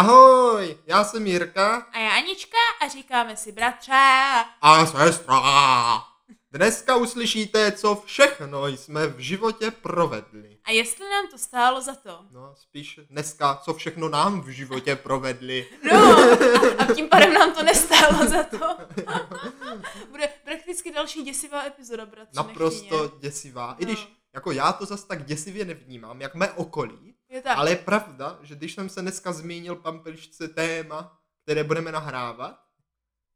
Ahoj, já jsem Jirka A já Anička a říkáme si bratře. a sestra. Dneska uslyšíte, co všechno jsme v životě provedli. A jestli nám to stálo za to. No, spíš dneska, co všechno nám v životě provedli. No, a, a tím pádem nám to nestálo za to. Bude prakticky další děsivá epizoda, bratře. Naprosto nechtěně. děsivá. I No. když jako já to zas tak děsivě nevnímám, jak mé okolí, Je tak. ale je pravda, že když jsem se dneska zmínil pampelišce téma, které budeme nahrávat,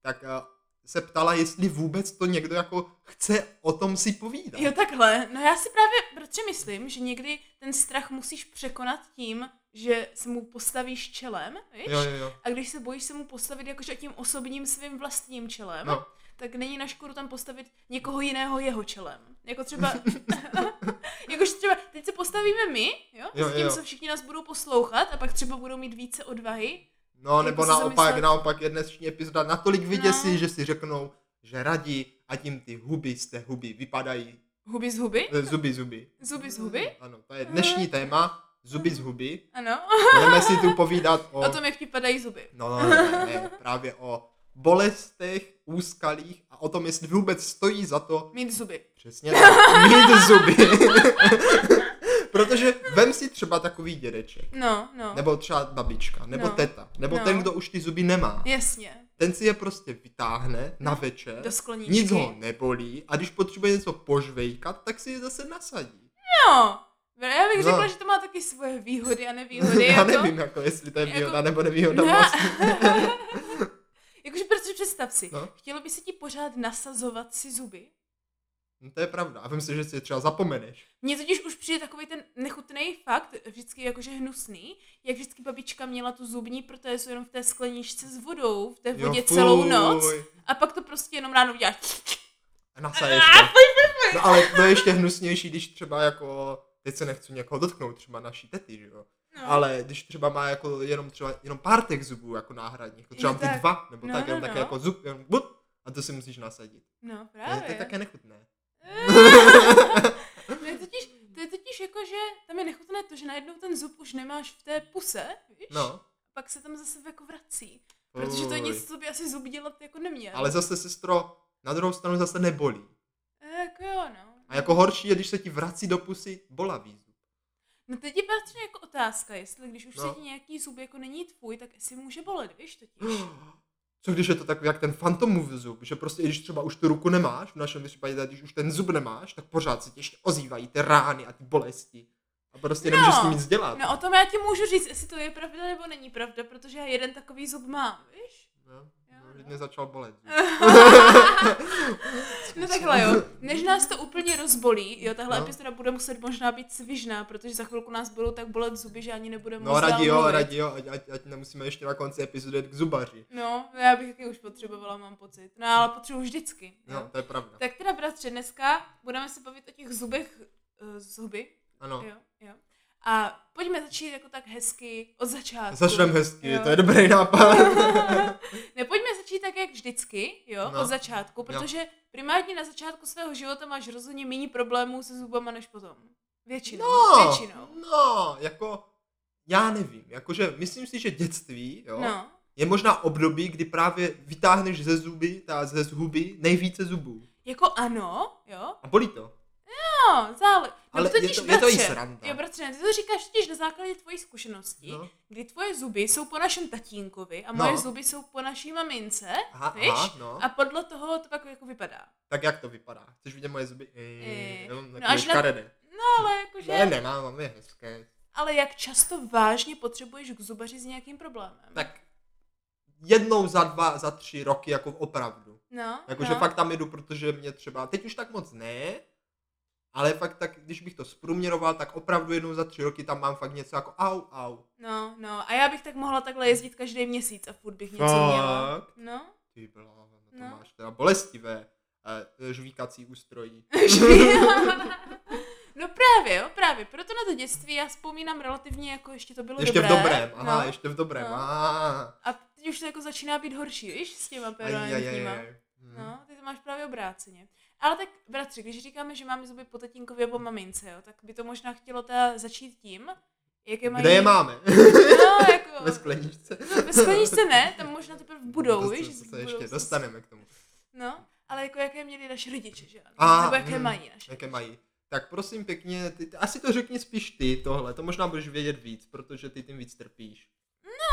tak eh, se ptala, jestli vůbec to někdo jako chce o tom si povídat. Jo, takhle. No já si právě, bratře, myslím, že někdy ten strach musíš překonat tím, že se mu postavíš čelem, víš? jo, jo, jo. A když se bojíš se mu postavit jakože tím osobním svým vlastním čelem, No. tak není na škodu tam postavit někoho jiného jeho čelem. Jako třeba, jakože třeba, teď se postavíme my, jo, Jo, s tím, jo. co všichni nás budou poslouchat a pak třeba budou mít více odvahy. No, Jako nebo naopak, zamyslet- naopak je dnešní epizoda natolik vyděsí, No. že si řeknou, že radí a tím ty huby z té huby vypadají. Huby z huby? Eh, Zuby, zuby. Zuby z huby? Ano, to je dnešní téma, zuby z huby. Ano. Budeme si tu povídat o... O tom, jak ti padají zuby. No, no, ne, ne, právě o bolestech, úskalích a o tom, jestli vůbec stojí za to Mít zuby. přesně tak, mít zuby. Protože vem si třeba takový dědeček, No, no. nebo třeba babička, nebo No. teta, nebo No. ten, kdo už ty zuby nemá. Jasně. Ten si je prostě vytáhne na večer, Do skleníčky. nic ho nebolí a když potřebuje něco požvejkat, tak si je zase nasadí. No. Já bych No. řekla, že to má taky svoje výhody a nevýhody. Já jako. nevím, jako jestli to je Jako- výhoda nebo nevýhoda Ne. vlastně. Představ si, No. chtělo by se ti pořád nasazovat si zuby? No to je pravda. A vím si, že si je třeba zapomeneš. Mně totiž už přijde takový ten nechutný fakt, vždycky jakože hnusný, jak vždycky babička měla tu zubní protézu jenom v té skleničce s vodou, v té Jo, vodě celou fuj. noc a pak to prostě jenom ráno udělá. A nasaješ to. No ale to je ještě hnusnější, když třeba jako, teď se nechci někoho dotknout, třeba naší tety, že jo. No. Ale když třeba má jako jenom třeba jenom pár těch zubů jako náhradních, jako třeba Jo, ty tak. dva, nebo No, tak, no, jenom no. jako zub, jenom bup, a to si musíš nasadit. No To je, právě. to je také nechutné. to, je totiž, to je totiž jako, že tam je nechutné to, že najednou ten zub už nemáš v té puse, víš? No. Pak se tam zase jako vrací. Protože to je nic, co by asi zub dělat jako neměl. Ale zase, sestro, na druhou stranu zase nebolí. E, jako jo, no. A jako horší je, když se ti vrací do pusy bolavý zub. No teď je patří jako otázka, jestli když už No. se ti nějaký zub jako není tvůj, tak si může bolet, víš totiž. Co když je to tak jak ten fantomův zub, že prostě i když třeba už tu ruku nemáš, v našem případě, když už ten zub nemáš, tak pořád se ti ještě ozývají ty rány a ty bolesti. A prostě No. nemůžeš s tím nic dělat. No o tom já ti můžu říct, jestli to je pravda nebo není pravda, protože já jeden takový zub mám, víš? No, mě začal bolet. No takhle jo, než nás to úplně rozbolí, jo, tahle No. epizoda bude muset možná být svižná, protože za chvilku nás budou tak bolet zuby, že ani nebudeme No radí jo, mluvit. radí jo, ať, ať, ať nemusíme ještě na konci epizody jít k zubaři. No, já bych taky už potřebovala, mám pocit. No ale potřebuji vždycky. Jo. No, to je pravda. Tak teda bratře, dneska budeme se bavit o těch zubech uh, zuby, Ano. jo, jo. A pojďme začít jako tak hezky od začátku. Začneme hezky, Jo. to je dobrý nápad. ne, začít tak, jak vždycky, jo, No. od začátku, protože primárně na začátku svého života máš rozhodně méně problémů se zubama než potom. Většinou, No, většinou. no, jako, já nevím, jakože myslím si, že dětství, jo, No, je možná období, kdy právě vytáhneš ze zuby, ta ze zuby nejvíce zubů. jako ano, jo, A bolí to. no, zále. Ale no, je totiž, to- je to i sranda. Jo, bratře, ty to říkáš totiž na základě tvojí zkušenosti, No. kdy tvoje zuby jsou po našem tatínkovi a No. moje zuby jsou po naší mamince, Aha, víš? aha, no. A podle toho to pak jako vypadá. Tak jak to vypadá? Chceš vidět moje zuby? Eee, no no, až na-. No, ale jakože... Ne, nemám, mám je hezké. Ale jak často vážně potřebuješ k zubaři s nějakým problémem? Tak jednou za dva, za tři roky jako opravdu. No, Jakože no. fakt tam jdu, protože mě třeba, teď už tak moc ne, ale fakt tak, když bych to zprůměroval, tak opravdu jednou za tři roky tam mám fakt něco jako au, au. No, no. A já bych tak mohla takhle jezdit každý měsíc a furt bych něco měla. Fakt? No. Ty no to No. máš teda bolestivé eh, žvíkací ústrojí. no právě, jo, právě. Proto na to dětství já vzpomínám relativně jako ještě to bylo Ještě dobré. v dobrém, aha, no. ještě v dobrém, No. aha. A teď už to jako začíná být horší, víš, s těma permanentníma. Aj. Hm. No, ty to máš právě obráceně. Ale tak, bratři, když říkáme, že máme zuby po tatínkovi po mamince, jo, tak by to možná chtělo teda začít tím, Jaké mají... Kde je máme? No, jako... Ve skleničce. No, ve skleničce ne, tam možná teprve budou, To- víš? to- že to v se ještě budoucnosti. dostaneme k tomu. No, ale jako jaké měli naše rodiče, že ano? A, Nebo jaké mm, mají naše Jaké mají. Tak prosím pěkně, ty- asi to řekni spíš ty tohle, to možná budeš vědět víc, protože ty tím víc trpíš.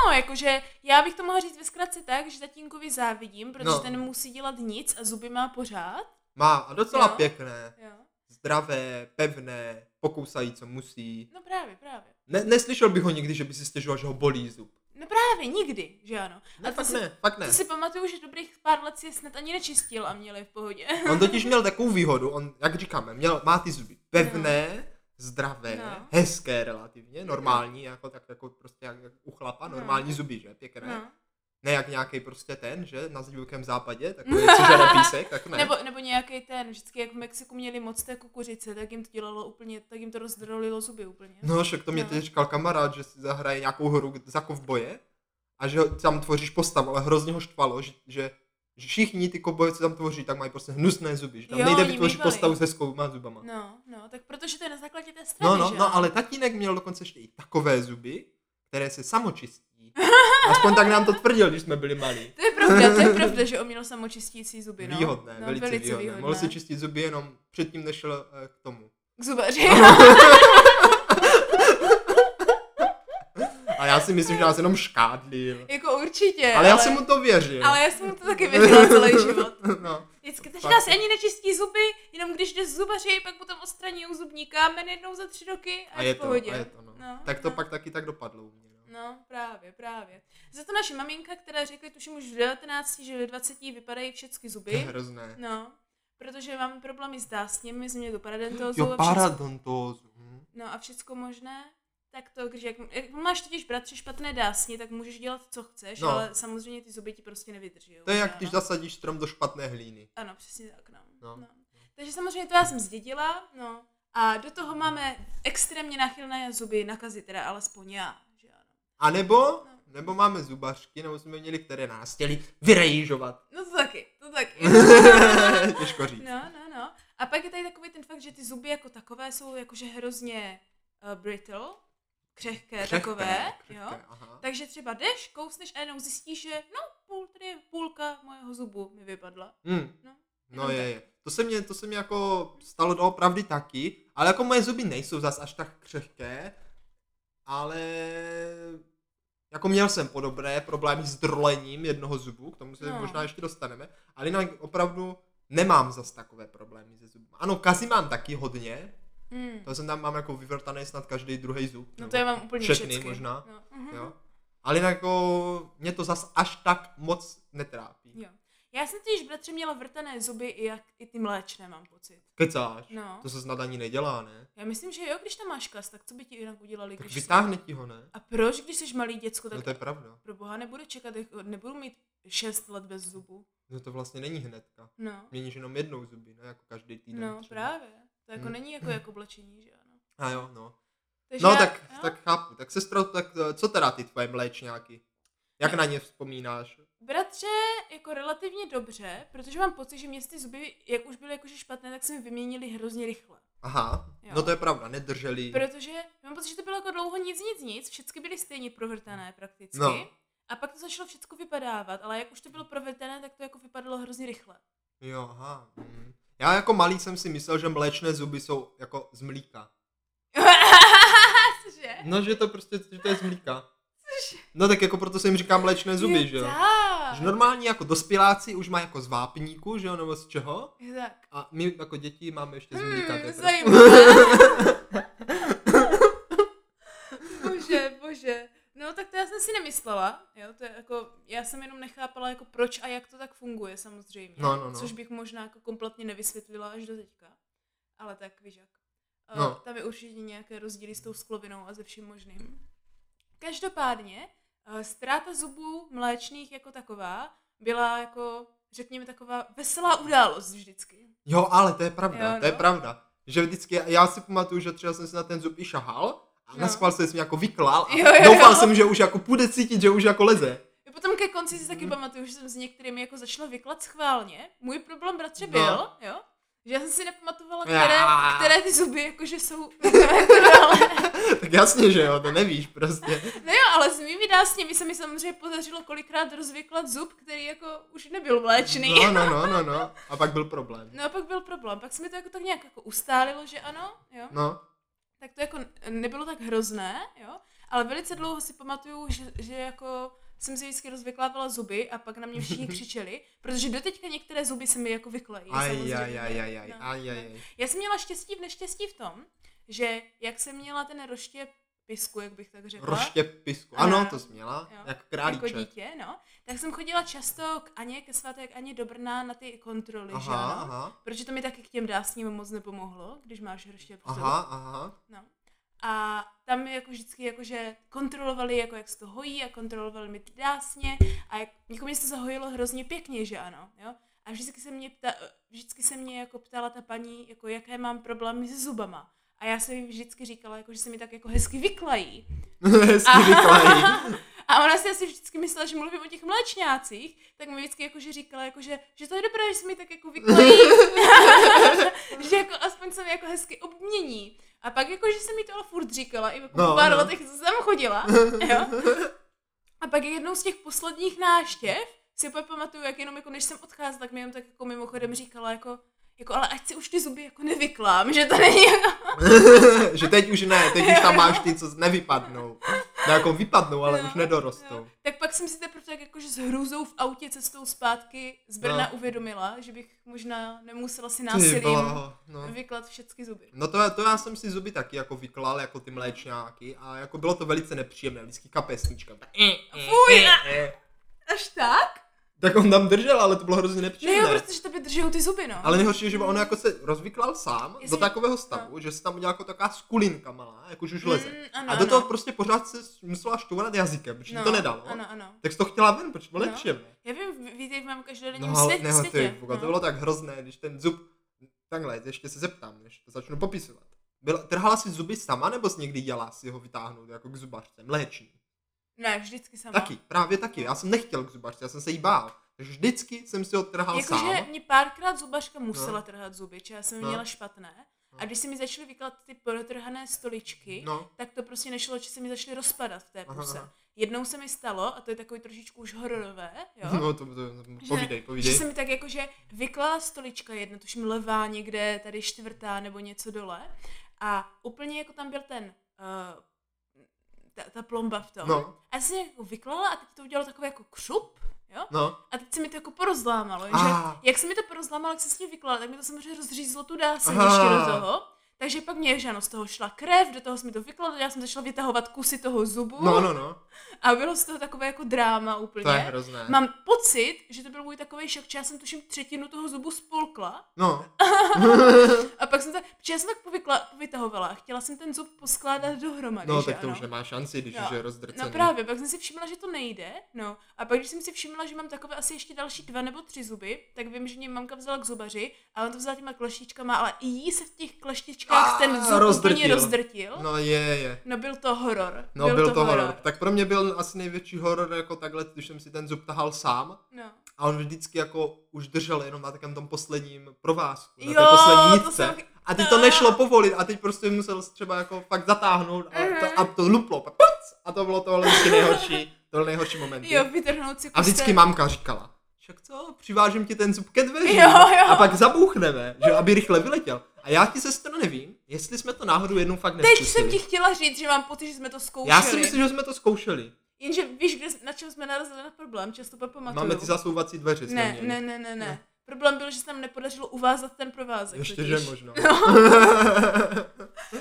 No, jakože já bych to mohla říct ve zkratce tak, že tatínkovi závidím, protože No. ten musí dělat nic a zuby má pořád. Má a docela Jo. pěkné, Jo. zdravé, pevné, pokousají, co musí. No právě, právě. Ne, neslyšel bych ho nikdy, že by si stěžoval, že ho bolí zub. No právě, nikdy, že ano. Ne, a fakt si, ne, fakt ne. to si pamatuju, že dobrých pár let si je snad ani nečistil a měli v pohodě. On totiž měl takovou výhodu, on, jak říkáme, měl, má ty zuby pevné, zdravé, No. hezké relativně, normální, jako tak jako prostě jak, jak u chlapa, No. normální zuby, že, pěkné. No. Ne jak nějaký prostě ten, že, na divokém západě, takový, žere písek, tak ne. Nebo, nebo nějaký ten, vždycky jak v Mexiku měli moc té kukuřice, tak jim to dělalo úplně, tak jim to rozdrolilo zuby úplně. No, však to mě No. teď říkal kamarád, že si zahraje nějakou hru za kovboje a že tam tvoříš postavu, ale hrozně ho štvalo, že, že že všichni ty koboje, co tam tvoří, tak mají prostě hnusné zuby, že tam Jo, nejde vytvořit postavu s hezkouma zubama. No, no, tak protože to je na základě té strany, No, no, že no, ale tatínek měl dokonce ještě i takové zuby, které se samočistí. Aspoň tak nám to tvrdil, když jsme byli malí. To je pravda, to je pravda, že on měl samočistící zuby, no. Výhodné, no, velice, výhodné. Mohl si čistit zuby jenom předtím, než šel eh, k tomu. K zubaři. A já si myslím, že nás jenom škádlil. jako určitě. Ale já jsem mu to věřil. Ale já jsem mu to taky věřila celý život. No. Vždycky říká si ani nečistí zuby, jenom když jde z zubaři, pak potom odstraní zubní kámen jednou za tři roky a, A je v to, pohodě. a je to, no. No, Tak to no. pak taky tak dopadlo u mě, no. No, právě, právě. Za to naše maminka, která řekla tuším už v 19, že ve 20 vypadají všechny To je zuby. hrozné. No, protože máme problémy s dásněm, my jsme měli tu paradontózu Jo, paradontózu. no a všecko možné. Tak to, když jak, jak máš totiž bratře špatné dásně, tak můžeš dělat, co chceš, No. ale samozřejmě ty zuby ti prostě nevydrží. To je jak když ano? zasadíš strom do špatné hlíny. Ano, přesně tak, no. No. no. Takže samozřejmě to já jsem zdědila, no. A do toho máme extrémně náchylné zuby nakazit, teda alespoň já, že ano. A nebo, nebo máme zubařky, nebo jsme měli, které nás chtěli vyrejžovat. No to taky, to taky. Těžko říct. no, no, no. A pak je tady takový ten fakt, že ty zuby jako takové jsou jakože hrozně uh, brittle, křehké, Křehké, takové, křehké, jo. Aha. Takže třeba jdeš, kousneš a jenom zjistíš, že no, půl, tady je půlka mojeho zubu mi vypadla. Hm. No, No je, je. To se mě, to se mě jako stalo doopravdy taky, ale jako moje zuby nejsou zas až tak křehké, ale jako měl jsem podobné problémy s drolením jednoho zubu, k tomu se No. možná ještě dostaneme, ale jinak opravdu nemám zas takové problémy se zuby. Ano, kazy mám taky hodně, Mm. to jsem tam mám jako vyvrtaný snad každý druhý zub. No to já mám úplně všechny všecky. možná, No. mhm. jo. Ale jinak jako mě to zas až tak moc netrápí. Jo. Já jsem totiž bratře měla vrtané zuby i, jak, i ty mléčné, mám pocit. Kecáš? No. To se snad ani nedělá, ne? Já myslím, že jo, když tam máš kas, tak co by ti jinak udělali, Tak když... vytáhne ti ho, ne? A proč, když jsi malý děcko, tak No to je pravda. pro boha nebudu čekat, nebudu mít 6 let bez zubu. No to vlastně není hnedka. No, Měníš jenom jednou zuby, ne? Jako každý týden. no třeba. právě. To jako Hm. není jako jako oblečení, že ano. A jo, no. Takže No já- tak, jo. tak chápu. Tak sestro, tak eh, co teda ty tvoje mléčňáky? Jak na ně vzpomínáš? Bratře, jako relativně dobře, protože mám pocit, že mě ty zuby, jak už byly jakože špatné, tak se mi vyměnily hrozně rychle. Aha, Jo. no to je pravda, nedrželi. Protože mám pocit, že to bylo jako dlouho nic, nic, nic, všechny byly stejně provrtané prakticky. No. A pak to začalo všechno vypadávat, ale jak už to bylo provrtané, tak to jako vypadalo hrozně rychle. Jo, aha. Mm. Já jako malý jsem si myslel, že mléčné zuby jsou jako z mlíka. Cože? No, že to prostě, že to je z mlíka. No tak jako proto se jim říká mléčné zuby, Je že jo? Že normální jako dospěláci už mají jako z vápníku, že jo, nebo z čeho? Je tak. A my jako děti máme ještě z mlíka. to je Hmm, zajímavé. bože, bože. No tak to já jsem si nemyslela, jo, to je jako, já jsem jenom nechápala jako proč a jak to tak funguje samozřejmě. No, no, no. Což bych možná jako kompletně nevysvětlila až do teďka. Ale tak víš jak. No. No. Tam je určitě nějaké rozdíly s tou sklovinou a ze vším možným. Každopádně, eh, ztráta zubů mléčných jako taková byla jako, řekněme, taková veselá událost vždycky. Jo, ale to je pravda, Jo, to je no. pravda. Že vždycky, já si pamatuju, že třeba jsem si na ten zub i šahal a No. na jsem si jako vyklal a Jo, jo, doufal jo. jsem, že už jako půjde cítit, že už jako leze. A potom ke konci si taky Mhm. pamatuju, že jsem s některými jako začala vyklat schválně. Můj problém, bratře, No. byl, jo, Že já jsem si nepamatovala, Já. které, které ty zuby jakože jsou ale, tak jasně, že jo, to nevíš prostě. No jo, ale s mými dásněmi se mi samozřejmě podařilo kolikrát rozvyklat zub, který jako už nebyl mléčný. No, no, no, no, no. A pak byl problém. No a pak byl problém, pak se mi to jako tak nějak jako ustálilo, že ano, jo. No, Tak to jako nebylo tak hrozné, jo. Ale velice dlouho si pamatuju, že, že jako jsem si vždycky rozvyklávala zuby a pak na mě všichni křičeli, protože doteďka některé zuby se mi jako vyklejí. aj, samozřejmě. aj, aj, aj, aj, No, no. aj, aj. Já jsem měla štěstí v neštěstí v tom, že jak jsem měla ten roštěp pisku, jak bych tak řekla. Roštěp pisku. Ano. Ano, to jsi měla, Jo. jako jako králíček. dítě, no, tak jsem chodila často k Aně, ke svaté k Aně do Brna na ty kontroly, že Aha, ano? aha, Protože to mi taky k těm dásním moc nepomohlo, když máš roštěp aha, aha. No. A tam mi jako vždycky jakože kontrolovali, jako jak se to hojí a kontrolovali mi ty dásně a jak, jako mě se to zahojilo hrozně pěkně, že ano, jo. A vždycky se mě, pta, vždycky se mě jako ptala ta paní, jako jaké mám problémy se zubama. A já jsem jí vždycky říkala, jako, že se mi tak jako hezky vyklají. Hezky vyklají. A ona si asi vždycky myslela, že mluvím o těch mléčňácích, tak mi vždycky jakože říkala, jakože, že to je dobré, že se mi tak jako vyklají, že jako aspoň se mi jako hezky obmění. A pak jako, že se mi to ale furt říkala, i jako No, pár no. letech, jsem chodila, jo. A pak jednou z těch posledních náštěv si pamatuju, jak jenom jako než jsem odcházela, tak mi jenom tak jako mimochodem říkala jako, jako ale ať si už ty zuby jako nevyklám, že to není že teď už ne, teď už tam máš ty, co nevypadnou. No jako vypadnou, ale No, už nedorostou. Jo. Tak pak jsem si teprve tak jakože s hrůzou v autě cestou zpátky z Brna No. uvědomila, že bych možná nemusela si násilím blaho, no. vyklat všechny zuby. No to, to já jsem si zuby taky jako vyklal, jako ty mléčňáky a jako bylo to velice nepříjemné, vždycky kapesnička. Fuj, Až tak? Tak on tam držel, ale to bylo hrozně No nepříjemné. jo, protože tobě držou ty zuby, no. Ale nejhorší je, že on jako se rozvyklal sám Jestli- do takového stavu, že se tam udělal jako taková skulinka malá, jako žužleze. Mm, ano, a do toho ano. prostě pořád se musela štourat jazykem, protože no, to nedalo. Ano, ano. Tak jsi to chtěla ven, protože bylo No. nepříjemné. Já vím, vítej v mém každodenním No svět, ne, ty, světě. Fuka, no. to bylo tak hrozné, když ten zub, takhle, ještě se zeptám, než to začnu popisovat. Byla, trhala si zuby sama, nebo jsi někdy dělala si ho vytáhnout jako k zubařce, mléčný? Ne, vždycky sama. Taky, právě taky, já jsem nechtěl k zubařce, já jsem se jí bál. Takže vždycky jsem si ho trhal sám. Jakože mě párkrát zubařka musela No. trhat zuby, či já jsem No. měla špatné. A když se mi začaly vykládat ty protrhané stoličky, No, tak to prostě nešlo, že se mi začaly rozpadat v té puse. aha. Jednou se mi stalo, a to je takový trošičku už hororové, jo? no to, to, to povídej, Že povídej. se mi tak jakože vyklala stolička jedna, tuším levá někde, tady čtvrtá nebo něco dole. A úplně jako tam byl ten, uh, ta, ta plomba v tom. No, A já jsem jako vyklala a teď to udělalo takový jako křup, jo? no, A teď se mi to jako porozlámalo, Ah. že jak se mi to porozlámalo, jak se s tím vyklala, tak mi to samozřejmě rozřízlo tu dáseň Aha. ještě do toho. Takže pak mě, že ano, z toho šla krev, do toho mi to vyklalo, já jsem začala vytahovat kusy toho zubu no, no, no, a bylo z toho takové jako dráma úplně. to je hrozné. Mám pocit, že to byl můj takový šok, že já jsem tuším třetinu toho zubu spolkla No, a pak jsem tak, protože já jsem tak povykla, povytahovala a chtěla jsem ten zub poskládat dohromady, no že tak to ano. už nemá šanci, když No. už je rozdrcený. No právě, pak jsem si všimla, že to nejde, no. A pak, když jsem si všimla, že mám takové asi ještě další dva nebo tři zuby, tak vím, že mě mamka vzala k zubaři a on to vzal těma kleštičkama, ale i jí se v těch kleštičkách Ah, ten zub úplně rozdrtil. rozdrtil. No. No je, je. no byl to horor. No byl, to horor. Tak pro mě byl asi největší horor jako takhle, když jsem si ten zub tahal sám No. a on vždycky jako už držel jenom na takovém tom posledním provázku, na Jo, té poslední to nitce. jsem- A ty to nešlo povolit a teď prostě musel třeba jako fakt zatáhnout a Mhm. to, a to luplo. A to bylo tohle vždycky nejhorší, to byl nejhorší moment. Jo, vytrhnout si A vždycky mamka říkala, však co, přivážím ti ten zub ke dveřím Jo, jo. a pak zabouchneme, že aby rychle vyletěl. A já ti sestro nevím, jestli jsme to náhodou jednou fakt Teď neskusili. jsem ti chtěla říct, že mám pocit, že jsme to zkoušeli. Já si myslím, že jsme to zkoušeli. Jenže víš, kde, na čem jsme narazili na problém, často to pamatuju. Máme ty zasouvací dveře. ne, měli. ne, ne, ne, ne, No. Problém byl, že se nám nepodařilo uvázat ten provázek. Ještě, totiž. že možno.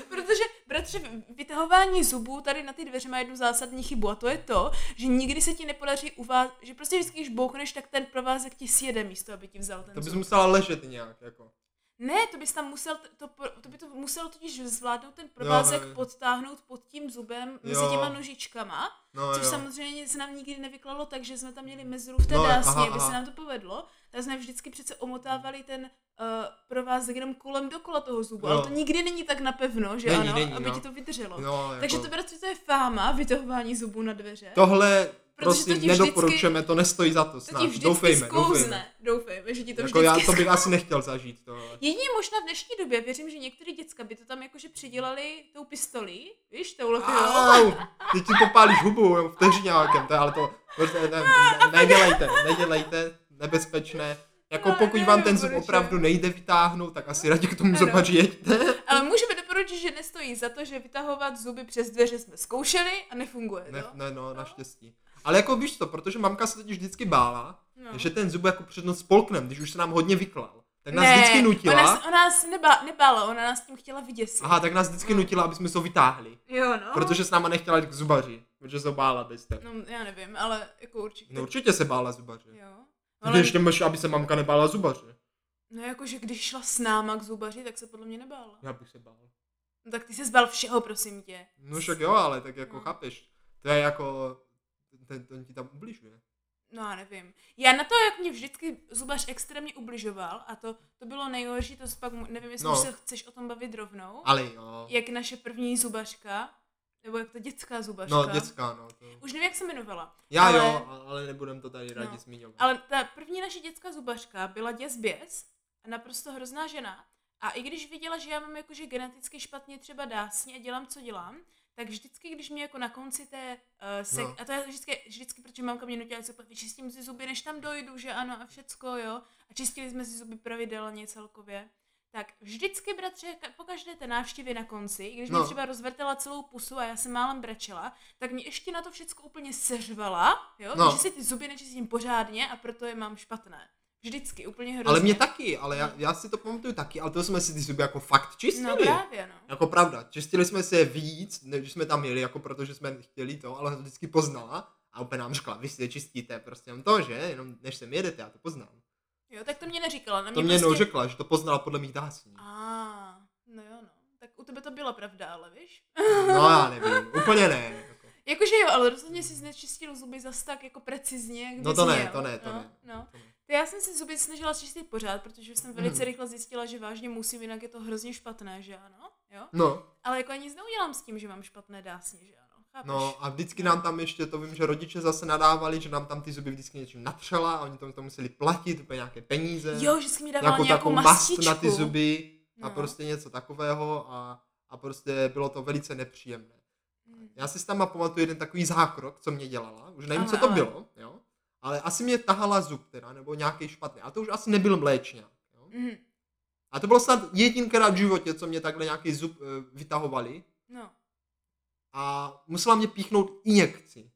Protože, bratře, vytahování zubů tady na ty dveře má jednu zásadní chybu a to je to, že nikdy se ti nepodaří uvázat, že prostě vždycky, když bouchneš, tak ten provázek ti sjede místo, aby ti vzal ten to bys zub. musela ležet nějak, jako. Ne, to bys tam musel, to, to by to muselo totiž zvládnout ten provázek Jo, podtáhnout pod tím zubem mezi Jo. těma nožičkama, No, což jo. samozřejmě se nám nikdy nevyklalo tak, že jsme tam měli mezeru v té No, dásni, aha, aby se aha. nám to povedlo, tak jsme vždycky přece omotávali ten uh, provázek jenom kolem dokola toho zubu, Jo. ale to nikdy není tak napevno, že Není, ano, není, aby no. ti to vydrželo. No, Takže jako, to bratře, to je fáma, vytahování zubů na dveře. Tohle, Prosím, to nedoporučujeme, to nestojí za to to snad. ti vždycky Doufejme, sklouzne. doufejme. Doufejme, že ti to Jako vždycky já to bych asi nechtěl zažít. To. Jedině možná v dnešní době, věřím, že některé děcka by to tam jakože přidělali tou pistolí, víš, tou Au, ty ti popálíš hubu jo, vteřiňákem, to je ale to, to ne, ne, ne, nedělejte, nedělejte, nebezpečné. Jako No, pokud vám ten zub opravdu nejde vytáhnout, tak asi raději k tomu zubaři jeďte. Ale můžeme doporučit, že nestojí za to, že vytahovat zuby přes dveře jsme zkoušeli a nefunguje to. Ne, ne, no, naštěstí. Ale jako víš to, protože mamka se totiž vždycky bála, No. že ten zub jako před noc spolknem, když už se nám hodně vyklal. Tak nás ne, vždycky nutila. Ona, ona nás neba, nebála, ona nás tím chtěla vyděsit. Aha, tak nás vždycky nutila, aby jsme to vytáhli. Jo, no. Protože s náma nechtěla jít k zubaři. Protože se bála byste. No, já nevím, ale jako určitě. No určitě se bála zubaře. Jo. Ale... Ještě máš, aby se mamka nebála zubaře. no jakože když šla s náma k zubaři, tak se podle mě nebála. Já bych se bál. No, tak ty se zbal všeho, prosím tě. No však jo, ale tak jako No. chápeš. To je jako, ten, ten ti tam ubližuje. No já nevím. Já na to, jak mě vždycky zubař extrémně ubližoval, a to, to bylo nejhorší, to pak, nevím, jestli No. se chceš o tom bavit rovnou, Ale jo. jak naše první zubařka, nebo jak ta dětská zubařka. No dětská, no. To... Už nevím, jak se jmenovala. Já ale, jo, ale nebudem to tady rádi No. zmiňovat. Ale ta první naše dětská zubařka byla děs běs, naprosto hrozná žena. A i když viděla, že já mám jakože geneticky špatně třeba dásně a dělám, co dělám, tak vždycky, když mě jako na konci té uh, sek- No. a to je vždycky, vždycky, protože mamka mě nutila, že vyčistím si zuby, než tam dojdu, že ano a všecko, jo. A čistili jsme si zuby pravidelně celkově. Tak vždycky, bratře, po každé té návštěvě na konci, i když no. Mě třeba rozvrtela celou pusu a já jsem málem brečela, tak mě ještě na to všecko úplně seřvala, jo, no. že si ty zuby nečistím pořádně a proto je mám špatné. Vždycky, úplně hrozně. Ale mě taky, ale já, já si to pamatuju taky, ale to jsme si ty zuby jako fakt čistili. No právě, no. Jako pravda, čistili jsme se víc, než jsme tam jeli, jako protože jsme chtěli to, ale vždycky poznala a úplně nám řekla, vy si je čistíte prostě jenom to, že, jenom než sem jedete, já to poznám. Jo, tak to mě neříkala. Na mě To mě prostě... řekla, že to poznala podle mých dásní. A, no jo, no. Tak u tebe to byla pravda, ale víš? No já nevím, úplně ne. Jako. Jakože jo, ale rozhodně si znečistil zuby zas tak jako precizně, jak No to ne, měl. to ne, to no, ne. No. To ne. To já jsem si zuby snažila čistit pořád, protože jsem velice Mhm. rychle zjistila, že vážně musím, jinak je to hrozně špatné, že ano? Jo? No, Ale jako ani nic neudělám s tím, že mám špatné dásně, že ano? Chápeš? no a vždycky nám tam ještě, to vím, že rodiče zase nadávali, že nám tam ty zuby vždycky něčím natřela a oni tam to museli platit, úplně nějaké peníze. Jo, že jsi mi dával nějakou nějakou takovou mast na ty zuby a No. prostě něco takového a, a prostě bylo to velice nepříjemné. Hmm. Já si s tam pamatuju jeden takový zákrok, co mě dělala, už nevím, Ale, co to ale. bylo, jo, ale asi mě tahala zub teda, nebo nějaký špatný, a to už asi nebyl mléčňák, jo. Mhm. A to bylo snad jedinkrát v životě, co mě takhle nějaký zub e, vytahovali No. a musela mě píchnout injekci.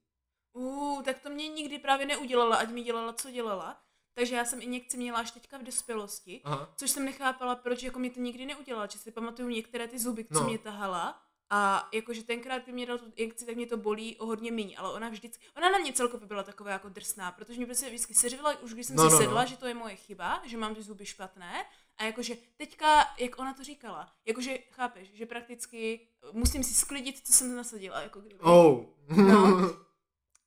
Uh, tak to mě nikdy právě neudělala, ať mi dělala, co dělala. Takže já jsem injekci měla až teďka v dospělosti, Aha. což jsem nechápala, proč jako mě to nikdy neudělala. Že si pamatuju některé ty zuby, co No. mě tahala. A jakože tenkrát, kdy mě dal tu injekci, tak mě to bolí o hodně méně, ale ona vždycky, ona na mě celkově byla taková jako drsná, protože mě prostě vždycky seřvala, už když jsem No, si no, no. sedla, že to je moje chyba, že mám ty zuby špatné. A jakože teďka, jak ona to říkala, jakože chápeš, že prakticky musím si sklidit, co jsem nasadila, jako kdyby. Oh. No.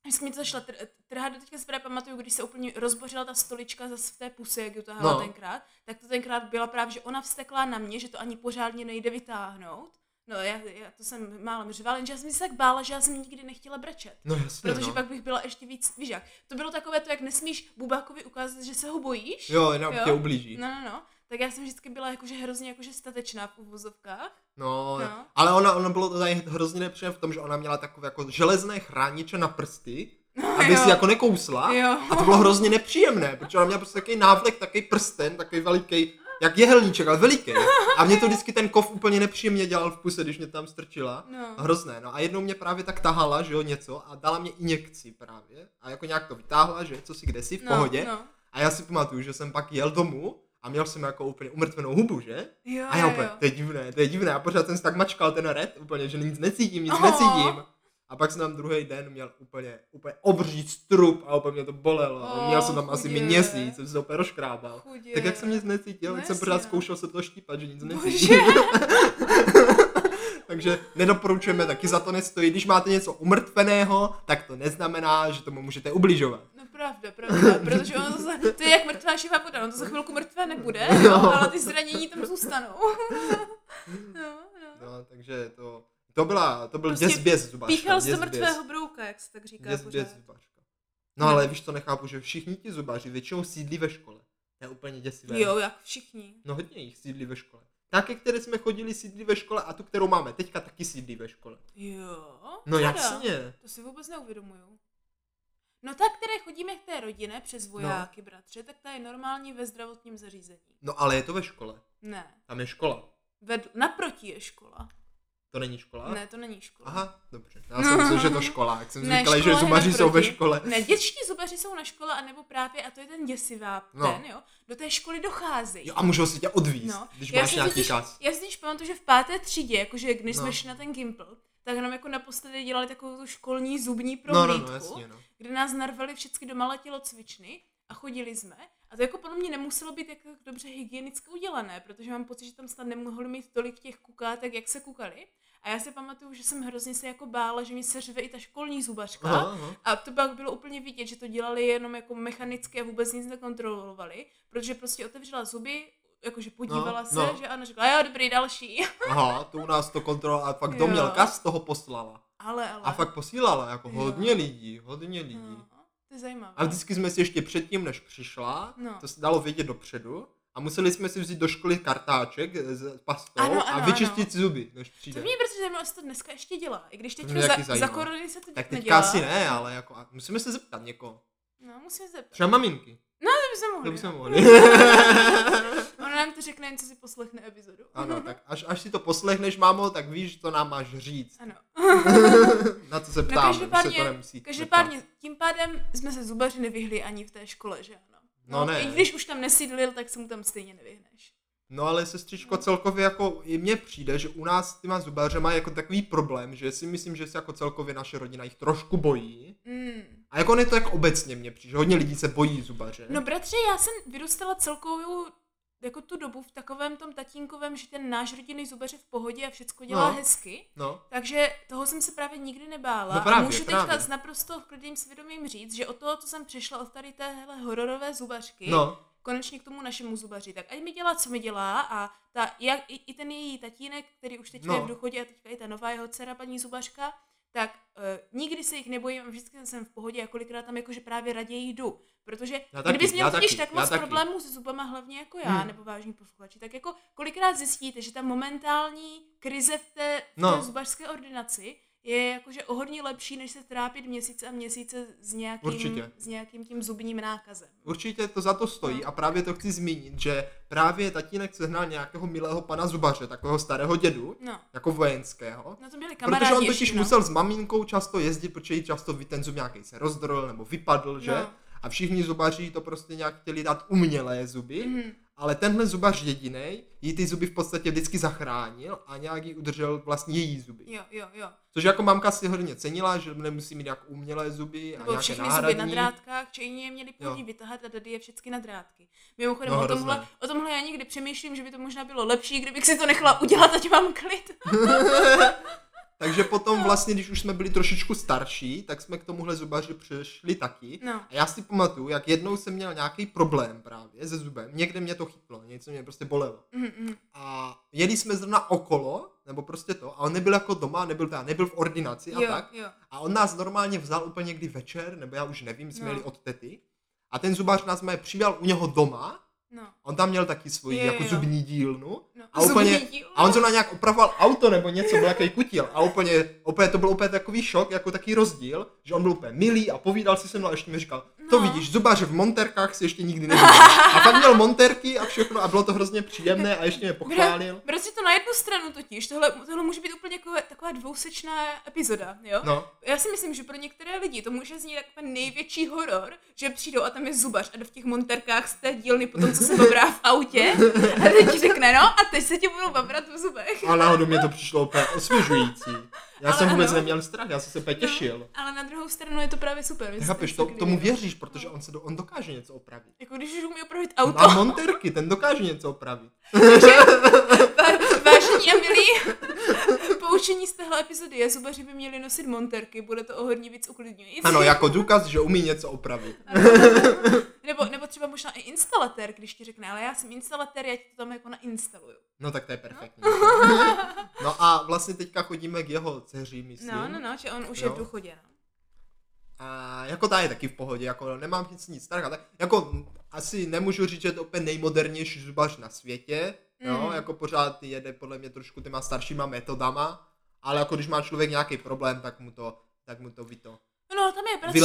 Vždycky mi to začala tr- trhat, do teďka si právě pamatuju, když se úplně rozbořila ta stolička zase v té puse, jak ji tahala No. no. tenkrát, tak to tenkrát byla právě, že ona vstekla na mě, že to ani pořádně nejde vytáhnout. No já, já to jsem málem řvala, jenže já jsem se tak bála, že já jsem nikdy nechtěla brečet. no jasně, Protože no. pak bych byla ještě víc, víš jak, to bylo takové to, jak nesmíš Bubákovi ukázat, že se ho bojíš. Jo, jenom Jo. tě ublíží. No, no, no. Tak já jsem vždycky byla jakože hrozně jakože statečná v uvozovkách. No, No. ale ona, ona bylo to tady hrozně nepříjemné v tom, že ona měla takové jako železné chrániče na prsty, No, aby jo. si jako nekousla. Jo. A to bylo hrozně nepříjemné, protože ona měla prostě takový návlek, takový prsten, takový veliký, jak jehelníček, ale veliký. A mě to vždycky ten kov úplně nepříjemně dělal v puse, když mě tam strčila. No. Hrozné, no a jednou mě právě tak tahala, že jo, něco a dala mě injekci právě. A jako nějak to vytáhla, že co si kde si v no, pohodě. No. A já si pamatuju, že jsem pak jel domů a měl jsem jako úplně umrtvenou hubu, že? Jo, A já úplně, jo. to je divné, to je divné. A pořád jsem si tak mačkal ten red, úplně, že nic necítím, nic Oh. necítím. A pak jsem tam druhý den měl úplně, úplně obří strup a úplně mě to bolelo. Oh, měl jsem tam asi chudě. měsíc, jsem se to úplně rozkrábal. Chudě. Tak jak jsem nic necítil, No tak jsem pořád zkoušel se to štípat, že nic necítím. Takže nedoporučujeme, taky za to nestojí. Když máte něco umrtveného, tak to neznamená, že tomu můžete ubližovat. No pravda, pravda, protože ono zase, to je jak mrtvá živá voda, ono to za chvilku mrtvé nebude, No. ale ty zranění tam zůstanou. no, no. No, takže to, to byla, to byl Prostě děsběz zubařka. Píchal děsběz. mrtvého brouka, jak se tak říká Děsběz zubařka. No ale víš, co nechápu, že všichni ti zubaři většinou sídlí ve škole. To je úplně děsivé. Jo, jak všichni. No hodně jich sídlí ve škole. Také, které jsme chodili, sídlí ve škole a tu, kterou máme teďka, taky sídlí ve škole. Jo. No teda. jasně. To si vůbec neuvědomuju. No tak, které chodíme k té rodině přes vojáky, no. bratře, tak ta je normální ve zdravotním zařízení. No ale je to ve škole. Ne. Tam je škola. Ved, naproti je škola. To není škola? Ne, to není škola. Aha, dobře. Já jsem myslel, že to škola. Jak jsem Ne, říkal, že zubaři jsou ve škole. Ne, dětští zubaři jsou na škole, anebo právě, a to je ten děsivá, No. ten, jo, do té školy docházejí. Jo, a můžou si tě odvízt, No, když já máš si nějaký totiž- čas. Já si totiž pamatuju, že v páté třídě, jakože když No. jsme šli na ten Gimpl, tak nám jako naposledy dělali takovou tu školní zubní No, no, prohlídku, no, jasně, no. kde nás narvali všichni do malé tělocvičny a chodili jsme. A to jako podle mě nemuselo být jako dobře hygienicky udělané, protože mám pocit, že tam snad nemohli mít tolik těch kukátek, jak se kukali. A já si pamatuju, že jsem hrozně se jako bála, že mi se řve i ta školní zubařka. Aha, aha. A to pak bylo úplně vidět, že to dělali jenom jako mechanicky a vůbec nic nekontrolovali, protože prostě otevřela zuby, jakože podívala No, se, no. že ano, řekla, jo, dobrý, další. Aha, to u nás to kontrola, a fakt Jo. domělka z toho poslala. ale, ale. A fakt posílala, jako Jo. hodně lidí, hodně lidí. No, to je zajímavé. A vždycky jsme si ještě předtím, než přišla, No. to se dalo vědět dopředu, a museli jsme si vzít do školy kartáček s pastou Ano, a ano, vyčistit si zuby, než To přijde. mě prostě zajímalo, jestli to dneska ještě dělá. I když teď To za, za korony se to Tak teď teďka nedělá. asi ne, ale jako, a musíme se zeptat někoho. No, musím se zeptat. Třeba maminky. To by se mohli. To by se no. mohli. Nám to řekne, co si poslechne epizodu. ano, tak až, až si to poslechneš, mámo, tak víš, co nám máš říct. Ano. Na co se No, ptáme, se každopádně- to nemusí Každopádně, tím pádem jsme se zubaři nevyhli ani v té škole, že ano? No ne. I když už tam nesídlil, tak se mu tam stejně nevyhneš. No ale sestřičko, celkově jako i mně přijde, že u nás s těma zubařema je jako takový problém, že si myslím, že se jako celkově naše rodina jich trošku bojí. Mm. A jako ne to jak obecně mě přijde, že hodně lidí se bojí zubaře. No bratře, já jsem vyrůstala celkovou jako tu dobu v takovém tom tatínkovém, že ten náš rodinný zubař je v pohodě a všecko dělá No. hezky. No, Takže toho jsem se právě nikdy nebála. No právě, a můžu teďka právě. s naprosto klidným svědomím říct, že od toho, co jsem přišla od tady téhle hororové zubařky, no, konečně k tomu našemu zubaři, tak ať mi dělá, co mi dělá a ta, jak, i, i ten její tatínek, který už teďka No. je v důchodě a teďka i ta nová jeho dcera, paní zubařka, tak uh, nikdy se jich nebojím a vždycky jsem v pohodě a kolikrát tam jakože právě raději jdu. Protože Já taky, kdybys měl totiž tak moc taky. problémů se zubama, hlavně jako já, Hmm. nebo vážní posluchači, tak jako kolikrát zjistíte, že ta momentální krize v té, v No. té zubařské ordinaci je jakože o hodně lepší, než se trápit měsíce a měsíce s nějakým, Určitě. s nějakým tím zubním nákazem. určitě to za to stojí No. a právě to chci zmínit, že právě tatínek sehnal nějakého milého pana zubaře, takového starého dědu, No, jako vojenského. na to byli kamarádi Protože on ještě, totiž no. musel s maminkou často jezdit, protože jí často ten zub nějaký se rozdrol nebo vypadl, že? No. A všichni zubaři to prostě nějak chtěli dát umělé zuby, Mhm. Ale tenhle zubař jediný jí ty zuby v podstatě vždycky zachránil a nějak jí udržel vlastně její zuby. Jo, jo, jo. Což jako mamka si hodně cenila, že nemusí mít jako umělé zuby a Nebo nějaké všechny náhradní. zuby na drátkách, že jiní je měli původní vytahat a tady je všechny na drátky. Mimochodem No, o, tomhle, o tomhle já někdy přemýšlím, že by to možná bylo lepší, kdybych si to nechala udělat, ať mám klid. Takže potom vlastně, když už jsme byli trošičku starší, tak jsme k tomuhle zubaři přišli taky. No. A já si pamatuju, jak jednou jsem měl nějaký problém právě se zubem. Někde mě to chytlo, něco mě prostě bolelo. Mhm, mhm. A jeli jsme zrovna okolo, nebo prostě to, a on nebyl jako doma, nebyl tam, nebyl v ordinaci a Jo, tak. jo. A on nás normálně vzal úplně někdy večer, nebo já už nevím, jsme No. jeli od tety. A ten zubař nás mě přijal u něho doma, No. on tam měl taky svoji Jo, jako jo. zubní dílnu. No. A úplně-. A on zrovna nějak opravoval auto nebo něco, byl jaký kutil. A úplně, úplně, to byl úplně takový šok, jako taký rozdíl, že on byl úplně milý a povídal si se mnou a ještě mi říkal, to No. vidíš, zubař v monterkách si ještě nikdy neviděl. A pak měl monterky a všechno a bylo to hrozně příjemné a ještě mě pochválil. Bratře, to na jednu stranu totiž, tohle, tohle může být úplně jako, taková dvousečná epizoda, jo? No, Já si myslím, že pro některé lidi to může znít jako největší horor, že přijdou a tam je zubař a v těch monterkách z té dílny po tom, co se babrá v autě a teď řekne, no a teď se ti budou babrat v zubech. a náhodou mě to přišlo úplně osvěžující. Já Ale jsem vůbec ano. neměl strach, já jsem se úplně těšil. Ale na druhou stranu je to právě super. Chápeš, to, tomu věříš, protože on, se do, on dokáže něco opravit. Jako když už umí opravit On auto. má monterky, ten dokáže něco opravit. Vá- Vážení a milí, poučení z téhle epizody je, zubaři by měli nosit monterky, bude to o hodně víc uklidňující. Ano, jako důkaz, že umí něco opravit. Nebo, nebo třeba možná i instalatér, když ti řekne, ale já jsem instalatér, já ti to tam jako nainstaluju. No tak to je perfektní. No a vlastně teďka chodíme k jeho dceři, myslím. No, no, no, že on už Jo. je v důchodě. No. A jako ta je taky v pohodě, jako nemám nic nic starého. Tak jako asi nemůžu říct, že je to úplně nejmodernější zubař na světě, jo, Mhm. jako pořád jede podle mě trošku těma staršíma metodama, ale jako když má člověk nějaký problém, tak mu to, tak mu to ví to No, tam je, bratře,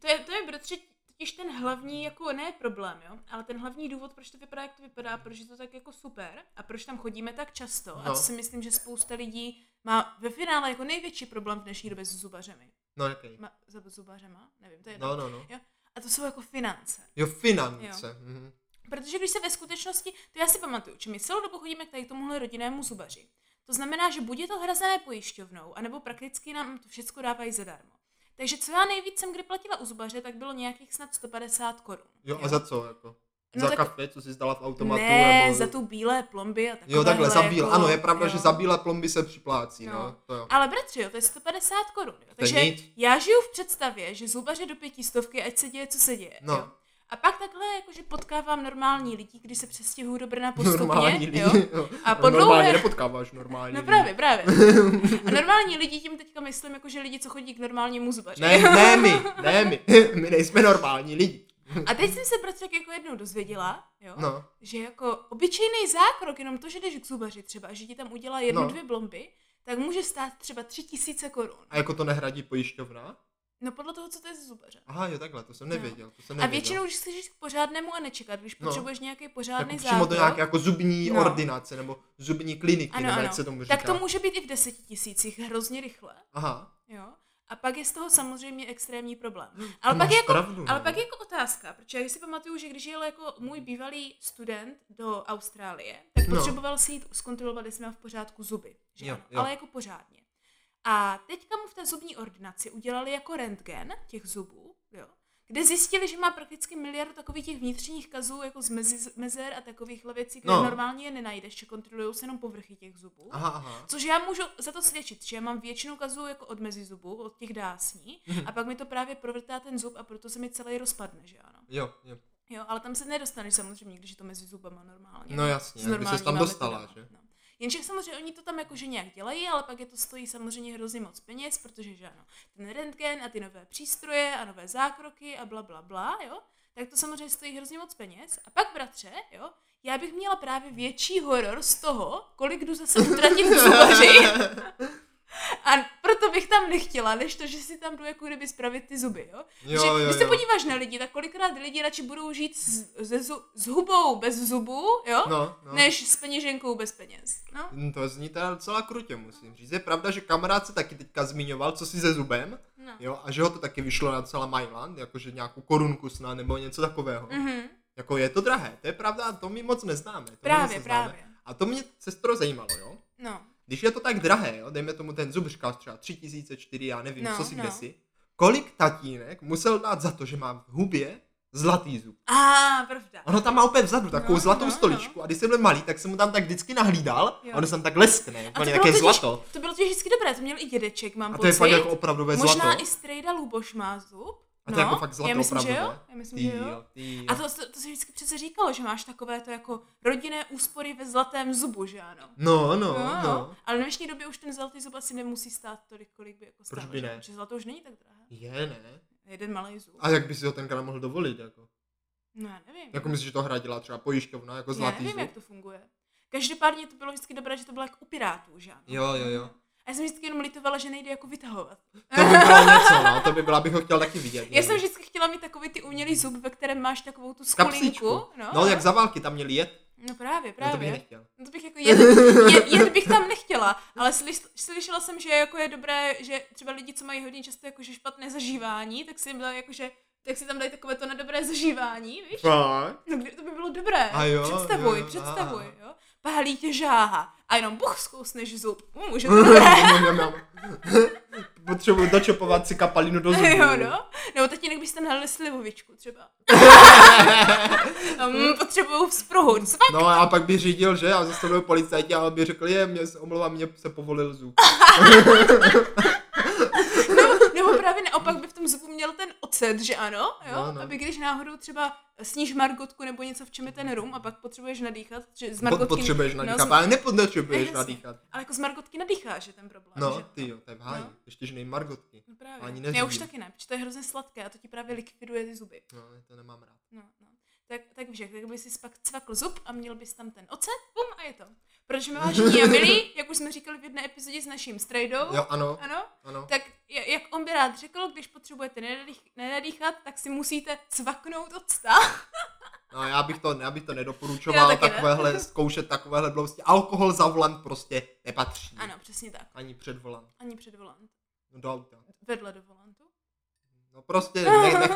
to je, to je, bratře, totiž ten hlavní, jako ne problém, jo, ale ten hlavní důvod, proč to vypadá, jak to vypadá, proč je to tak jako super a proč tam chodíme tak často a No. co si myslím, že spousta lidí má ve finále jako největší problém v dnešní době s zubařemi. No, jaký? Ma, za zubařema? Nevím, to je jedno. No, no, no. A to jsou jako finance. Jo, finance. Mhm. Protože když se ve skutečnosti, to já si pamatuju, že my celou dobu chodíme k tady tomuhle rodinnému zubaři. To znamená, že buď je to hrazené pojišťovnou, anebo prakticky nám to všechno dávají zadarmo. Takže co já nejvíc jsem kdy platila u zubaře, tak bylo nějakých snad 150 korun. Jo, a za co, jako? No za tak- kafe, co jsi zdala v automatu? Ne, nebo... za tu bílé plomby a takové. Jo, takhle, za bíl. Jako, Ano, je pravda, jo. že za bílé plomby se připlácí, no. No. To jo. Ale bratře, jo, to je 150 korun. Jo. Takže já žiju v představě, že zubaře do pětistovky, ať se děje, co se děje. No. Jo. A pak takhle jakože potkávám normální lidi, když se přestěhuju do Brna postupně. Normální lidi. jo. jo. A po Normálně dlouhé- nepotkáváš normální No lidi. právě, právě. A normální lidi tím teďka myslím, jako že lidi, co chodí k normálnímu zubaři. Ne, ne my, ne my. My nejsme normální lidi. A teď jsem se prostě jako jednou dozvěděla, jo, No. že jako obyčejný zákrok, jenom to, že jdeš k zubaři třeba, a že ti tam udělá jednu, No. dvě blomby, tak může stát třeba tři tisíce korun. A jako to nehradí pojišťovna? No podle toho, co to je ze zubaře. Aha, jo, takhle, to jsem No. nevěděl. To jsem A nevěděl. většinou, když chceš k pořádnému a nečekat, když No. potřebuješ nějaký pořádný do zákrok, nějaké jako zubní No. ordinace, nebo zubní kliniky, ano, nebo ano, jak se tomu říká. tak to může být i v deseti tisících hrozně rychle. Aha. Jo? A pak je z toho samozřejmě extrémní problém. Ale To pak, máš jako, pravdu, ale no. pak jako otázka, protože já si pamatuju, že když jel jako můj bývalý student do Austrálie, tak No. potřeboval si jít zkontrolovat, jestli má v pořádku zuby. Že Jo, ano, jo. Ale jako pořádně. A teďka mu v té zubní ordinaci udělali jako rentgen těch zubů, jo, kde zjistili, že má prakticky miliardu takových těch vnitřních kazů, jako z mezi, mezer a takovýchhle věcí, které No. normálně je nenajdeš, že kontrolují se jenom povrchy těch zubů. Aha, aha. Což já můžu za to svědčit, že já mám většinu kazů jako od mezi zubů, od těch dásní, Mhm. a pak mi to právě provrtá ten zub a proto se mi celý rozpadne, že ano. Jo, jo. Jo, ale tam se nedostaneš samozřejmě, když je to mezi zubama normálně. No jasně, by ses tam dostala, metodama, že? No. Jenže samozřejmě oni to tam jakože nějak dělají, ale pak je to stojí samozřejmě hrozně moc peněz, protože že ano, ten rentgen a ty nové přístroje a nové zákroky a bla bla bla, jo, tak to samozřejmě stojí hrozně moc peněz. A pak, bratře, jo, já bych měla právě větší horor z toho, kolik jdu zase utratit v zubaři. A proto bych tam nechtěla, než to, že si tam jdu jako kdyby spravit ty zuby, jo? Jo, že, jo, když se jo. podíváš na lidi, tak kolikrát lidi radši budou žít s, zu, s hubou bez zubů, jo? No, no. Než s peněženkou bez peněz. No. Hm, To zní teda docela krutě, musím říct. Je pravda, že kamarád se taky teďka zmiňoval, co si se zubem, no. jo, a že ho to taky vyšlo na celá Mailand, jakože nějakou korunku snad, nebo něco takového. Mhm. Jako je to drahé, to je pravda, to my moc neznáme. To Právě, neznáme. právě. A to mě sestro zajímalo, jo. No. Když je to tak drahé, jo, dejme tomu ten zub říkal třeba 3000, 4, já nevím, No, co si no. si. Kolik tatínek musel dát za to, že má v hubě zlatý zub? A, pravda. Ono tam má opět vzadu takovou No, zlatou no, stoličku a když jsem byl malý, tak jsem mu tam tak vždycky nahlídal Jo. a ono se tam tak leskne, A úplně to také totiž- zlato. To bylo totiž vždycky dobré, to měl i dědeček, mám A to pocit. je fakt jako opravdové Možná zlato. i Strejda Luboš má zub. A to je jako fakt zlato já myslím, že jo. Já myslím, Ty že jo. ty. A to, to, to se vždycky přece říkalo, že máš takové to jako rodinné úspory ve zlatém zubu, že ano? No, no, no. jo. Ale v dnešní době už ten zlatý zub asi nemusí stát tolik, kolik by jako Proč stál. by že? ne? Protože zlato už není tak drahé. Je, ne. Jeden malý zub. A jak by si ho tenkrát mohl dovolit, jako? No já nevím. Jako myslíš, že to hradila třeba pojišťovna, jako já zlatý nevím, zub? jak to funguje. Každopádně to bylo vždycky dobré, že to bylo jak u pirátů, že ano? Jo, jo, jo. A já jsem vždycky jenom litovala, že nejde jako vytahovat. To by bylo něco, no, to by byla, bych ho chtěl taky vidět. Já jsem vždycky chtěla mít takový ty umělý zub, ve kterém máš takovou tu skulinku. No, No, jak za války tam měli jet, no právě, no, to bych právě. nechtěl. No to bych jako jen, jen, jen, bych tam nechtěla, ale slyš, slyšela jsem, že jako je dobré, že třeba lidi, co mají hodně často jakože špatné zažívání, tak si jim dají jakože tak si tam dají takové to na dobré zažívání, víš? Fakt? No to by bylo dobré. A jo, představuj, jo, představuj, aha. jo. Pálí tě žáha a jenom buch zkousneš zub. Může to. Potřebuji dočopovat si kapalinu do zubů. jo, no. Nebo tatínek byste nalili slivovičku třeba. um, potřebuju. Cvak. No a pak by řídil, že? A zastavil policajti a by řekl, je, mě se omlouvám, mě se povolil zub. Naopak by v tom zubu měl ten ocet, že ano, jo? No, no. Aby když náhodou třeba sníš margotku nebo něco, v čem je ten rum a pak potřebuješ nadýchat, že z margotky... Potřebuješ no, nadýchat, z- ale nepotřebuješ Jasně. nadýchat. Ale jako z margotky nadýcháš, je ten problém, No, že? ty jo, to je v háji. No. Ještě, že nej margotky. No právě. Ani Já už taky ne, protože to je hrozně sladké a to ti právě likviduje ty zuby. No, to nemám rád. No, no. Tak, tak víš, tak bys si pak cvakl zub a měl bys tam ten ocet, bum a je to. Protože a milí, jak už jsme říkali v jedné epizodě s naším strejdou, Jo, ano, ano, ano. tak jak on by rád řekl, když potřebujete nenadých, nenadýchat, tak si musíte cvaknout octa. No, já bych to, já bych to nedoporučoval, Já taky ne. takovéhle, zkoušet takovéhle dlouhosti. Alkohol za volant prostě nepatří. Ano, přesně tak. Ani před volant. Ani před volant. No, do auta. Vedle do volantu. No prostě ne,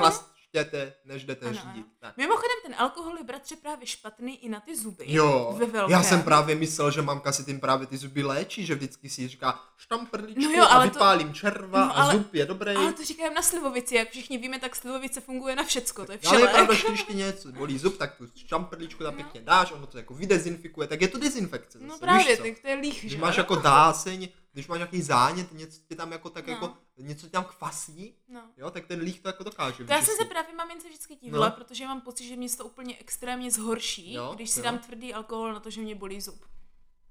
nechlaštěte, než jdete Ano, řídit. ano. Tak. Mimochodem, ten alkohol je bratře právě špatný i na ty zuby. Jo, Ve velkém. já jsem právě myslel, že mamka si tím právě ty zuby léčí, že vždycky si říká štamprličku No jo, a ale to- vypálím červa No, a ale- zub je dobrý. Ale to říkají na slivovici, jak všichni víme, tak slivovice funguje na všecko, to je No, ale je pravda, že když ti něco bolí zub, tak tu štamprličku tam No. pěkně dáš, ono to jako vydezinfikuje, tak je to dezinfekce. No zase, právě, víš co? tak to je líh, Když že máš jako dáseň, když máš nějaký zánět, něco ti tam jako tak No. jako, něco tam kvasí, No. jo, tak ten líh to jako dokáže To já jsem se právě mamince vždycky divila, No. protože mám pocit, že mě to úplně extrémně zhorší, Jo, když si jo. dám tvrdý alkohol na to, že mě bolí zub.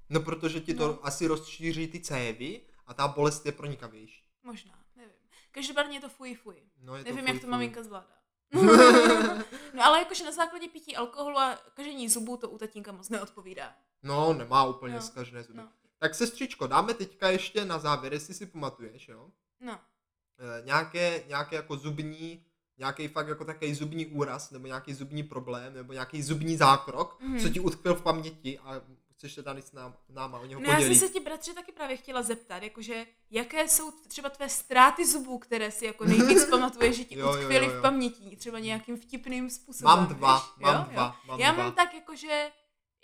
No protože ti to No. asi rozšíří ty cévy a ta bolest je pronikavější. Možná, nevím. Každopádně je to fuj fuj. No, je Nevím, fuj, jak to maminka zvládá. no ale jakože na základě pití alkoholu a kažení zubů to u tatínka moc neodpovídá. No, nemá úplně No, zkažené zuby. no. Tak sestřičko, dáme teďka ještě na závěr, jestli si pamatuješ, jo? No. E, nějaké, nějaké jako zubní, nějaký fakt jako takový zubní úraz, nebo nějaký zubní problém, nebo nějaký zubní zákrok, Mhm. co ti utkvěl v paměti a chceš se tady s nám, náma o něho No já podělit. jsem se ti bratře taky právě chtěla zeptat, jakože jaké jsou třeba tvé ztráty zubů, které si jako nejvíc pamatuješ, že ti Jo, jo, utkvěly jo, jo. v paměti, třeba nějakým vtipným způsobem. Mám dva, víš? mám Jo, jo. dva, mám Já dva. mám tak jakože,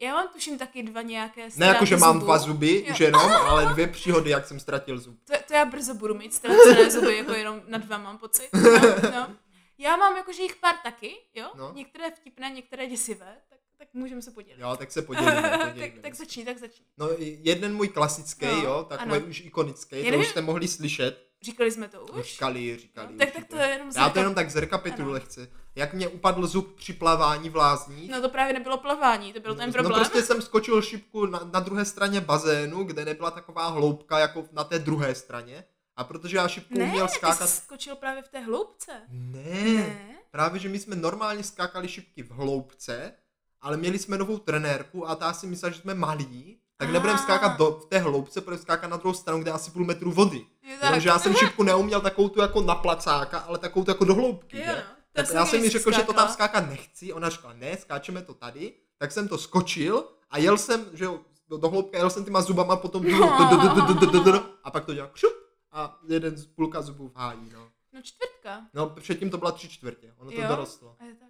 já mám tuším taky dva nějaké Ne jako, že mám dva zuby, Jo. už jenom, ale dvě příhody, jak jsem ztratil zub. To, to já brzo budu mít ztracené zuby, jako jenom na dva mám pocit. No, no. Já mám jakože jich pár taky, jo? No. Některé vtipné, některé děsivé, tak, tak můžeme se podělit. Jo, tak se podělíme, tak, podělíme. tak začni, tak začni. No jeden můj klasický, No, jo, takový ano. už ikonický, Já to nevím- už jste mohli slyšet. Říkali jsme to už? Říkali, říkali. No, tak, tak to je jenom Já to jenom tak zrekapituluji lehce. Jak mě upadl zub při plavání v lázních. No to právě nebylo plavání, to byl ten No problém. prostě jsem skočil šipku na, na druhé straně bazénu, kde nebyla taková hloubka jako na té druhé straně. A protože já šipku ne, uměl skákat... jsi skočil právě v té hloubce. Ne, Ne. právě že my jsme normálně skákali šipky v hloubce, ale měli jsme novou trenérku a ta si myslela, že jsme malí, tak nebudeme skákat do, v té hloubce, budeme skákat na druhou stranu, kde je asi půl metru vody. Je Jenomže já jsem šipku neuměl takovou tu jako na placáka, ale takovou tu jako do hloubky, Jo, že? no. Tak jsem já jsem jí řekl, že to tam skákala. skákat nechci, ona řekla, ne, skáčeme to tady, tak jsem to skočil a jel jsem, že jo, do, do hloubky, jel jsem těma zubama potom a pak to dělal kšup a jeden z půlka zubů v hájí, no. No čtvrtka. No předtím to byla tři čtvrtě, ono to Jo? dorostlo. A je tak.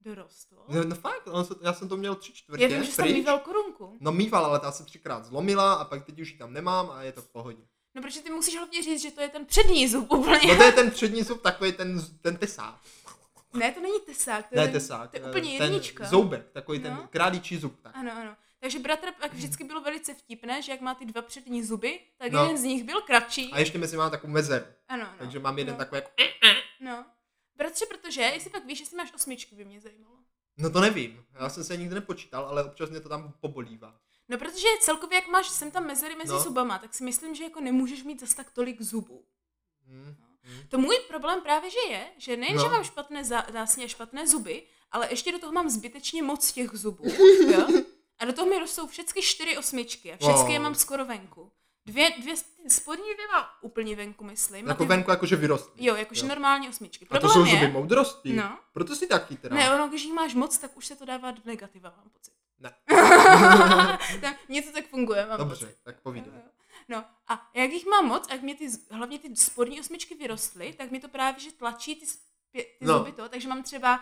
Dorostlo. No, no fakt, ono se, já jsem to měl tři čtvrtě, Já vím, že pryč. mýval korunku. No mýval, ale ta se třikrát zlomila a pak teď už ji tam nemám a je to v pohodě. No protože ty musíš hlavně říct, že to je ten přední zub úplně. No to je ten přední zub, takový ten, ten tesák. Ne, to není tesák, to Ne je, tesák. to je eh, úplně ten jednička. zoubek, takový ten No. králíčí zub. Tak. Ano, ano. Takže bratr pak vždycky bylo velice vtipné, že jak má ty dva přední zuby, tak No. jeden z nich byl kratší. A ještě mezi mám takovou mezeru. Ano, ano. Takže mám jeden no. takový jako... No. Bratře, protože, jestli pak víš, jestli máš osmičky, by mě zajímalo. No to nevím. Já jsem se nikdy nepočítal, ale občas mě to tam pobolívá. No protože celkově, jak máš sem tam mezery mezi No. zubama, tak si myslím, že jako nemůžeš mít zas tak tolik zubů. Hm. Hm. To můj problém právě, že je, že nejen, No. že mám špatné zá- dásně a špatné zuby, ale ještě do toho mám zbytečně moc těch zubů, jo? A do toho mi rostou všechny čtyři osmičky a všechny Wow. je mám skoro venku. Dvě, dvě spodní dvě mám úplně venku, myslím. Jako ty, venku jakože vyrostly. Jo, jakože normální osmičky. A to Problém jsou zuby je, moudrosti. No. Proto si taky teda. ne, ono, když jich máš moc, tak už se to dává do negativa, mám pocit. Ne. Tam něco tak funguje, mám Dobře, pocit. tak povídej. No a jak jich mám moc, jak mě ty, hlavně ty spodní osmičky vyrostly, tak mi to právě, že tlačí ty, spě- ty No. zuby to, takže mám třeba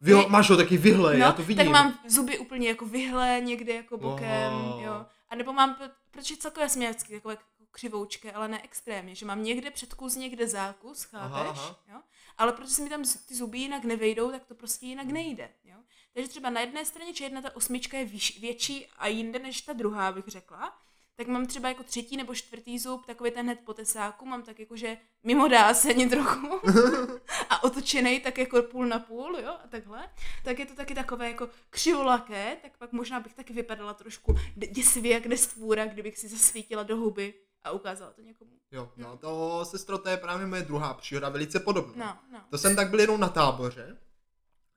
Vy ho, máš ho taky vyhle, no, já to vidím. tak mám zuby úplně jako vyhlé, někde jako bokem, Wow. jo. A nebo mám, protože celkově jsem vždycky takové jako křivoučky, ale ne extrémně, že mám někde předkus, někde zákus, chápeš, Aha, aha. jo. Ale protože se mi tam ty zuby jinak nevejdou, tak to prostě jinak nejde, jo. Takže třeba na jedné straně, že jedna ta osmička je výš, větší a jinde než ta druhá, bych řekla, tak mám třeba jako třetí nebo čtvrtý zub, takový ten hned po tesáku, mám tak jako, že mimo dáseně trochu a otočený tak jako půl na půl, jo, a takhle, tak je to taky takové jako křivolaké, tak pak možná bych taky vypadala trošku děsivě jak nestvůra, kdybych si zasvítila do huby a ukázala to někomu. Jo, no to, sestro, to je právě moje druhá příhoda, velice podobná. No, no. To jsem tak byl jenom na táboře,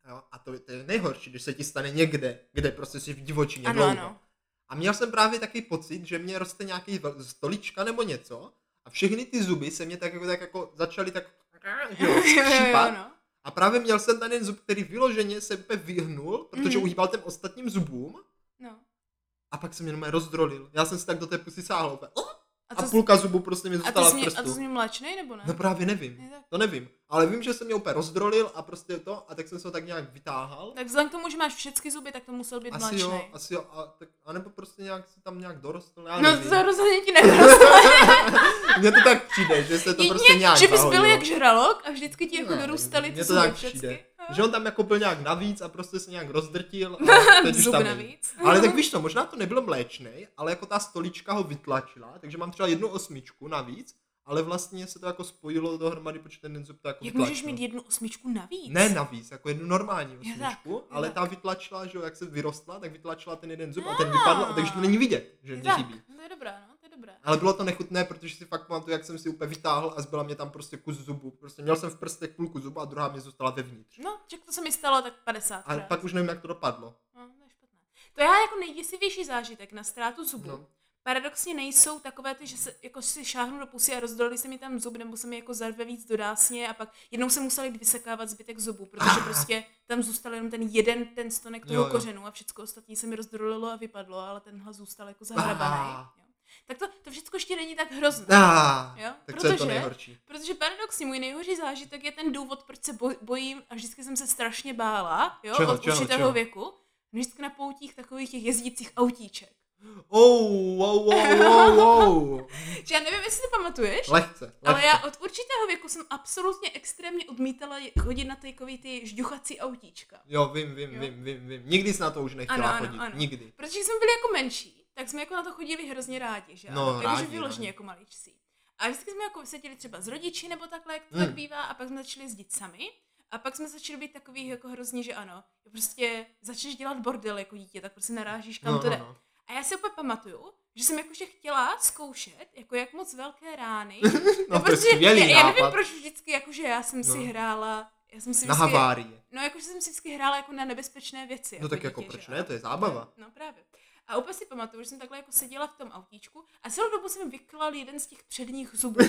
jo, a to, to je nejhorší, když se ti stane někde, kde prostě jsi v divočině Ano, dlouho. ano. A měl jsem právě taky pocit, že mě roste nějaký stolička nebo něco a všechny ty zuby se mě tak jako, tak jako začaly tak jo, skřípat. no. A právě měl jsem ten jeden zub, který vyloženě se úplně vyhnul, protože Mhm. uhýbal těm ostatním zubům no. a pak jsem jenom rozdrolil. Já jsem si tak do té pusy sáhl úplně. A, A půlka zubu prostě mi a, zůstala jsi v mě, a to prstu. jsi mě mléčnej, nebo ne? No právě nevím. Je tak. To nevím. Ale vím, že jsem mě úplně rozdrolil a prostě to, a tak jsem se ho tak nějak vytáhal. Tak vzhledem k tomu, že máš všechny zuby, tak to musel být Asi mléčnej. jo, asi jo, a, tak, a nebo prostě nějak si tam nějak dorostl, já No nevím. to rozhodně ti nedorostlo. Mně to tak přijde, že se to Jedině, prostě nějak že bys byl jak žralok a vždycky ti jako Ne, dorůstaly ty zuby tak všechny. No. Že on tam jako byl nějak navíc a prostě se nějak rozdrtil a teď už Zuby tam není. navíc. Ale tak víš co, možná to nebylo mléčnej, ale jako ta stolička ho vytlačila, takže mám třeba jednu osmičku navíc, ale vlastně se to jako spojilo dohromady, protože ten zub to jako Jak vytlačil. můžeš mít jednu osmičku navíc? Ne navíc, jako jednu normální tak, osmičku, jo ale tak. ta vytlačila, že jo, jak se vyrostla, tak vytlačila ten jeden zub a ten vypadl, a takže to není vidět, že mě tak, chybí. to je dobré, no, to dobré. Ale bylo to nechutné, protože si fakt pamatuju, jak jsem si úplně vytáhl a zbyla mě tam prostě kus zubu. Prostě měl jsem v prstech půlku zubu a druhá mě zůstala vevnitř. No, ček, to se mi stalo tak 50 A pak už nevím, jak to dopadlo. No, to je špatné. To já jako nejděsivější zážitek na ztrátu zubu. No. Paradoxně nejsou takové ty, že se jako si šáhnu do pusy a rozdolili se mi tam zub, nebo se mi jako zarve víc do dásně a pak jednou se museli vysekávat zbytek zubu, protože prostě tam zůstal jenom ten jeden ten stonek toho Jo, jo. kořenu a všechno ostatní se mi rozdolilo a vypadlo, ale tenhle zůstal jako zahrabaný. Ah. Jo. Tak to, to všechno ještě není tak hrozné. Ah, Jo, tak co je to protože- nejhorší? Protože paradoxně můj nejhorší zážitek je ten důvod, proč se boj, bojím a vždycky jsem se strašně bála, jo, Čeho, od čeho, určitého čeho? věku. Vždycky na poutích takových těch jezdících autíček. Oh, wow, wow, wow, wow. Že já nevím, jestli to pamatuješ, Lehce, lehce. ale já od určitého věku jsem absolutně extrémně odmítala chodit na takový ty žďuchací autíčka. Jo, vím, vím, Jo. vím, vím, vím. Nikdy jsi na to už nechtěla Ano, ano, chodit. ano. Nikdy. Protože jsme byli jako menší, tak jsme jako na to chodili hrozně rádi, že No, ano? Jakože vyloženě jako maličcí. A vždycky jsme jako seděli třeba s rodiči nebo takhle, jak to Hmm. tak bývá, a pak jsme začali jezdit sami. A pak jsme začali být takový jako hrozně, že ano, prostě začneš dělat bordel jako dítě, tak prostě narážíš kam No, to no, jde. no. A já si úplně pamatuju, že jsem jakože chtěla zkoušet, jako jak moc velké rány. No, protože skvělý já, já nevím, proč vždycky, jakože já jsem si No. hrála, já jsem si Na vždycky, havárii. no jakože jsem si vždycky hrála jako na nebezpečné věci. No tak jako dítě, proč že ne, to je zábava. No právě. A úplně si pamatuju, že jsem takhle jako seděla v tom autíčku a celou dobu jsem vyklal jeden z těch předních zubů.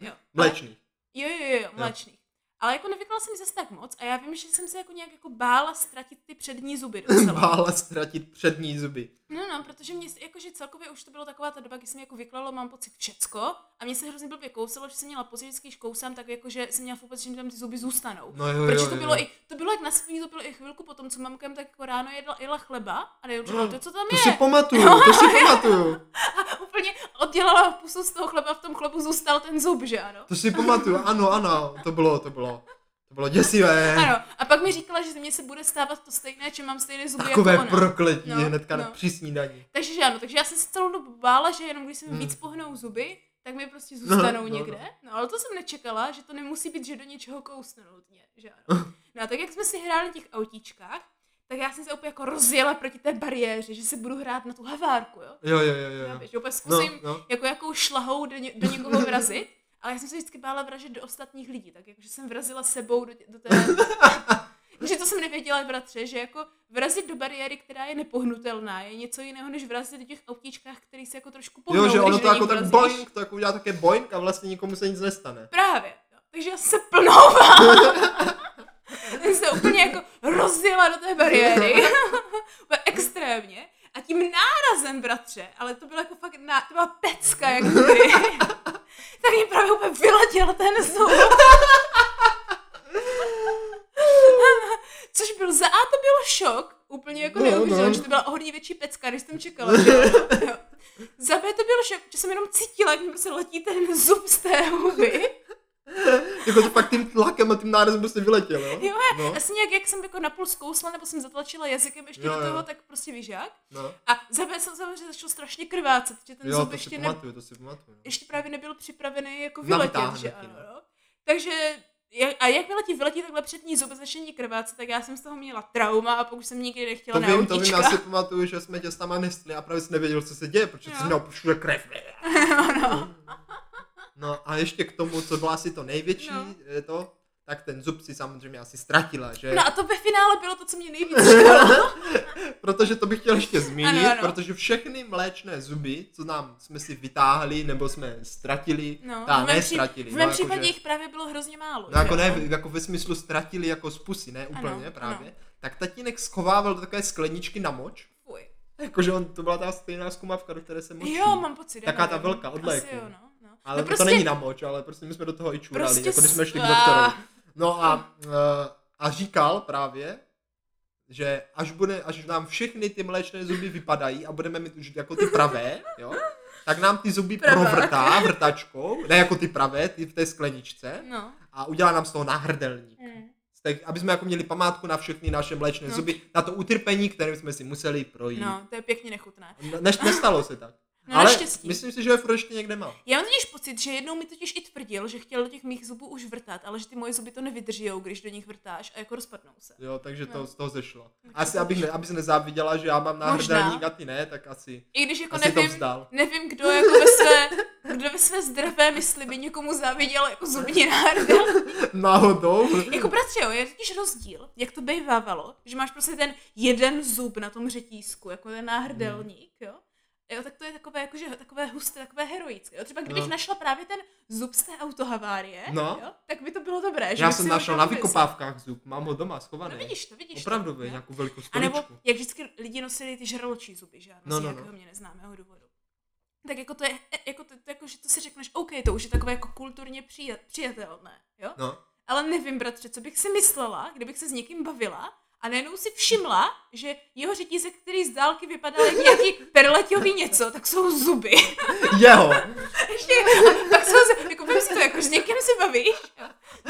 Jo. Mléčný. Jo, jo, jo, jo, mléčných. Ale jako nevyklala jsem zase tak moc a já vím, že jsem se jako nějak jako bála ztratit ty přední zuby docela. Bála ztratit přední zuby. No, no, protože mě jakože celkově už to bylo taková ta doba, kdy jsem jako vyklalo, mám pocit všecko a mě se hrozně blbě kousalo, že jsem měla pocit, že když kousám, tak jakože jsem měla pocit, že mi tam ty zuby zůstanou. No jo, Protože jo, to jo. bylo i, to bylo jak na svým, to bylo i chvilku potom, co mamka tak jako ráno jedla, jela chleba a neurčila, to co tam To je. si pamatuju, to si pamatuju. A úplně oddělala pusu z toho chleba, v tom chlebu zůstal ten zub, že ano. To si pamatuju, ano, ano, to bylo, to bylo. To bylo děsivé. Ano, a pak mi říkala, že ze mě se bude stávat to stejné, že mám stejné zuby Takové jako ona. prokletí No, hnedka no. no. při snídaní. Takže že ano, takže já jsem se celou dobu bála, že jenom když se mi Hmm. víc pohnou zuby, tak mi prostě zůstanou no, někde. No ale to jsem nečekala, že to nemusí být, že do něčeho kousne nutně, že ano. No a tak jak jsme si hráli těch autíčkách, tak já jsem se úplně jako rozjela proti té bariéře, že si budu hrát na tu havárku, jo. Jo, jo, jo, Já jo. víš, že úplně No, zkusím no. jako jakou šlahou do, ně, do někoho vrazit, ale já jsem se vždycky bála vražit do ostatních lidí, tak jakože jsem vrazila sebou do, do té... že to jsem nevěděla, bratře, že jako vrazit do bariéry, která je nepohnutelná, je něco jiného, než vrazit do těch autíčkách, který se jako trošku pohnou, Jo, že ono to jako nich tak vrazíš. boing, to jako udělá také boing a vlastně nikomu se nic nestane. Právě. jo. Takže já se plnou jsem se úplně jako rozjela do té bariéry. Extrémně. A tím nárazem, bratře, ale to bylo jako fakt, ná, to byla pecka, jak. Tak mě právě úplně vyletěl ten zub. Což byl za A to byl šok, úplně jako No, no. že to byla o hodně větší pecka, než jsem čekala. Že jo? Za B to byl šok, že jsem jenom cítila, jak mi prostě letí ten zub z té huby. jako to fakt tím tlakem a tím nárezem prostě vyletěl, jo? Jo, no, Asi nějak, jak jsem jako napůl zkousla, nebo jsem zatlačila jazykem ještě Jo, do jo. toho, tak prostě víš jak. no. A zároveň jsem samozřejmě začal strašně krvácet, že ten Jo, zub to ještě, si ne, pamatuju, to si pamatuju. ještě právě nebyl připravený jako Na vyletět, že ano. no. No. Takže jak, a jakmile ti vyletí takhle přední zub začne krvácet, tak já jsem z toho měla trauma a pokud jsem nikdy nechtěla To na vím, to vím, já si pamatuju, že jsme tě s náma nesli a právě jsi nevěděl, co se děje, protože Jo. jsi měl všude krev. no. No a ještě k tomu, co bylo asi to největší, No. je to, tak ten zub si samozřejmě asi ztratila, že? no a to ve finále bylo to, co mě nejvíc protože to bych chtěl ještě zmínit, Ano, ano. protože všechny mléčné zuby, co nám jsme si vytáhli, nebo jsme ztratili, No, ta, v mém, ne ztratili. v mém no, případě jakože- jich právě bylo hrozně málo. No jako že ne, jako ve smyslu ztratili jako z pusy, ne úplně Ano, právě. ano. Tak tatínek schovával do takové skleničky na moč. Jakože on, to byla ta stejná zkumavka, do které se močí. Jo, mám pocit. Taká ta velká od Asi léku. jo, no, no. Ale no to, to není na moč, ale prostě my jsme do toho i čurali, Prostě jako když jsme šli k doktorovi. No a, uh, a říkal právě, že až, bude, až nám všechny ty mléčné zuby vypadají a budeme mít už jako ty pravé, jo, tak nám ty zuby Pravé. provrtá vrtačkou, ne jako ty pravé, ty v té skleničce, No. a udělá nám z toho náhrdelník. Mm. Tak, aby jsme jako měli památku na všechny naše mléčné No. zuby, na to utrpení, kterým jsme si museli projít. no, to je pěkně nechutné. Ne, nestalo se tak. No Ale naštěstí. myslím si, že je furt ještě někde má. Já mám totiž pocit, že jednou mi totiž i tvrdil, že chtěl do těch mých zubů už vrtat, ale že ty moje zuby to nevydržijou, když do nich vrtáš a jako rozpadnou se. Jo, takže to No. z toho zešlo. Tak Asi, to abych ne, abys nezáviděla, že já mám náhrdelník a ty ne, tak asi, I když jako asi to nevím, vzdal. nevím, kdo jako ve své, kdo ve své zdravé mysli by někomu záviděl jako zubní náhrdelník. Náhodou. Jako bratře, jo, je totiž rozdíl, jak to bývávalo, že máš prostě ten jeden zub na tom řetízku, jako ten náhrdelník, jo. Jo, tak to je takové, jakože takové husté, takové heroické. Jo. Třeba kdybych No. našla právě ten zub z té autohavárie, No. jo, tak by to bylo dobré. že Já jsem našel na vykopávkách zub, mám ho doma schovaný. No vidíš to, vidíš Opravdu, to. nějakou velkou A nebo, stoličku. jak vždycky lidi nosili ty žraločí zuby, že ano, No, no, nějakého no. mě neznámého důvodu. Tak jako to je, jako to, to jako, že to si řekneš, OK, to už je takové jako kulturně přijat, přijatelné, jo? No. Ale nevím, bratře, co bych si myslela, kdybych se s někým bavila a najednou si všimla, že jeho řetízek, který z dálky vypadal jako nějaký perleťový něco, tak jsou zuby. Jeho. Ještě, a pak jsou, z- jako si to, jako s někým si bavíš,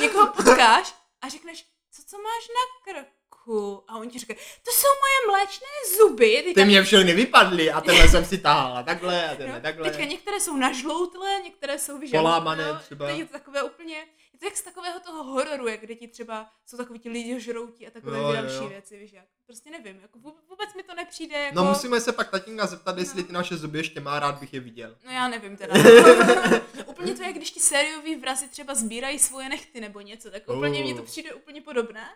někoho potkáš a řekneš, co, co máš na krku? A on ti říká, to jsou moje mléčné zuby. Teďka, Ty mě všechny vypadly a tenhle jsem si tahala takhle a no, tenhle takhle. teďka některé jsou nažloutlé, některé jsou vyžaluté. Polámané třeba. Teď je to takové úplně, je to jak z takového toho hororu, jak kde ti třeba jsou takový ti lidi žroutí a takové Jo, další jo. věci, víš jak. Prostě nevím, jako vů- vůbec mi to nepřijde jako... No musíme se pak tatínka zeptat, jestli No. ty naše zuby ještě má, rád bych je viděl. No já nevím teda. úplně to je, když ti sériový vrazy třeba sbírají svoje nechty nebo něco, tak úplně Oh. mně to přijde úplně podobné.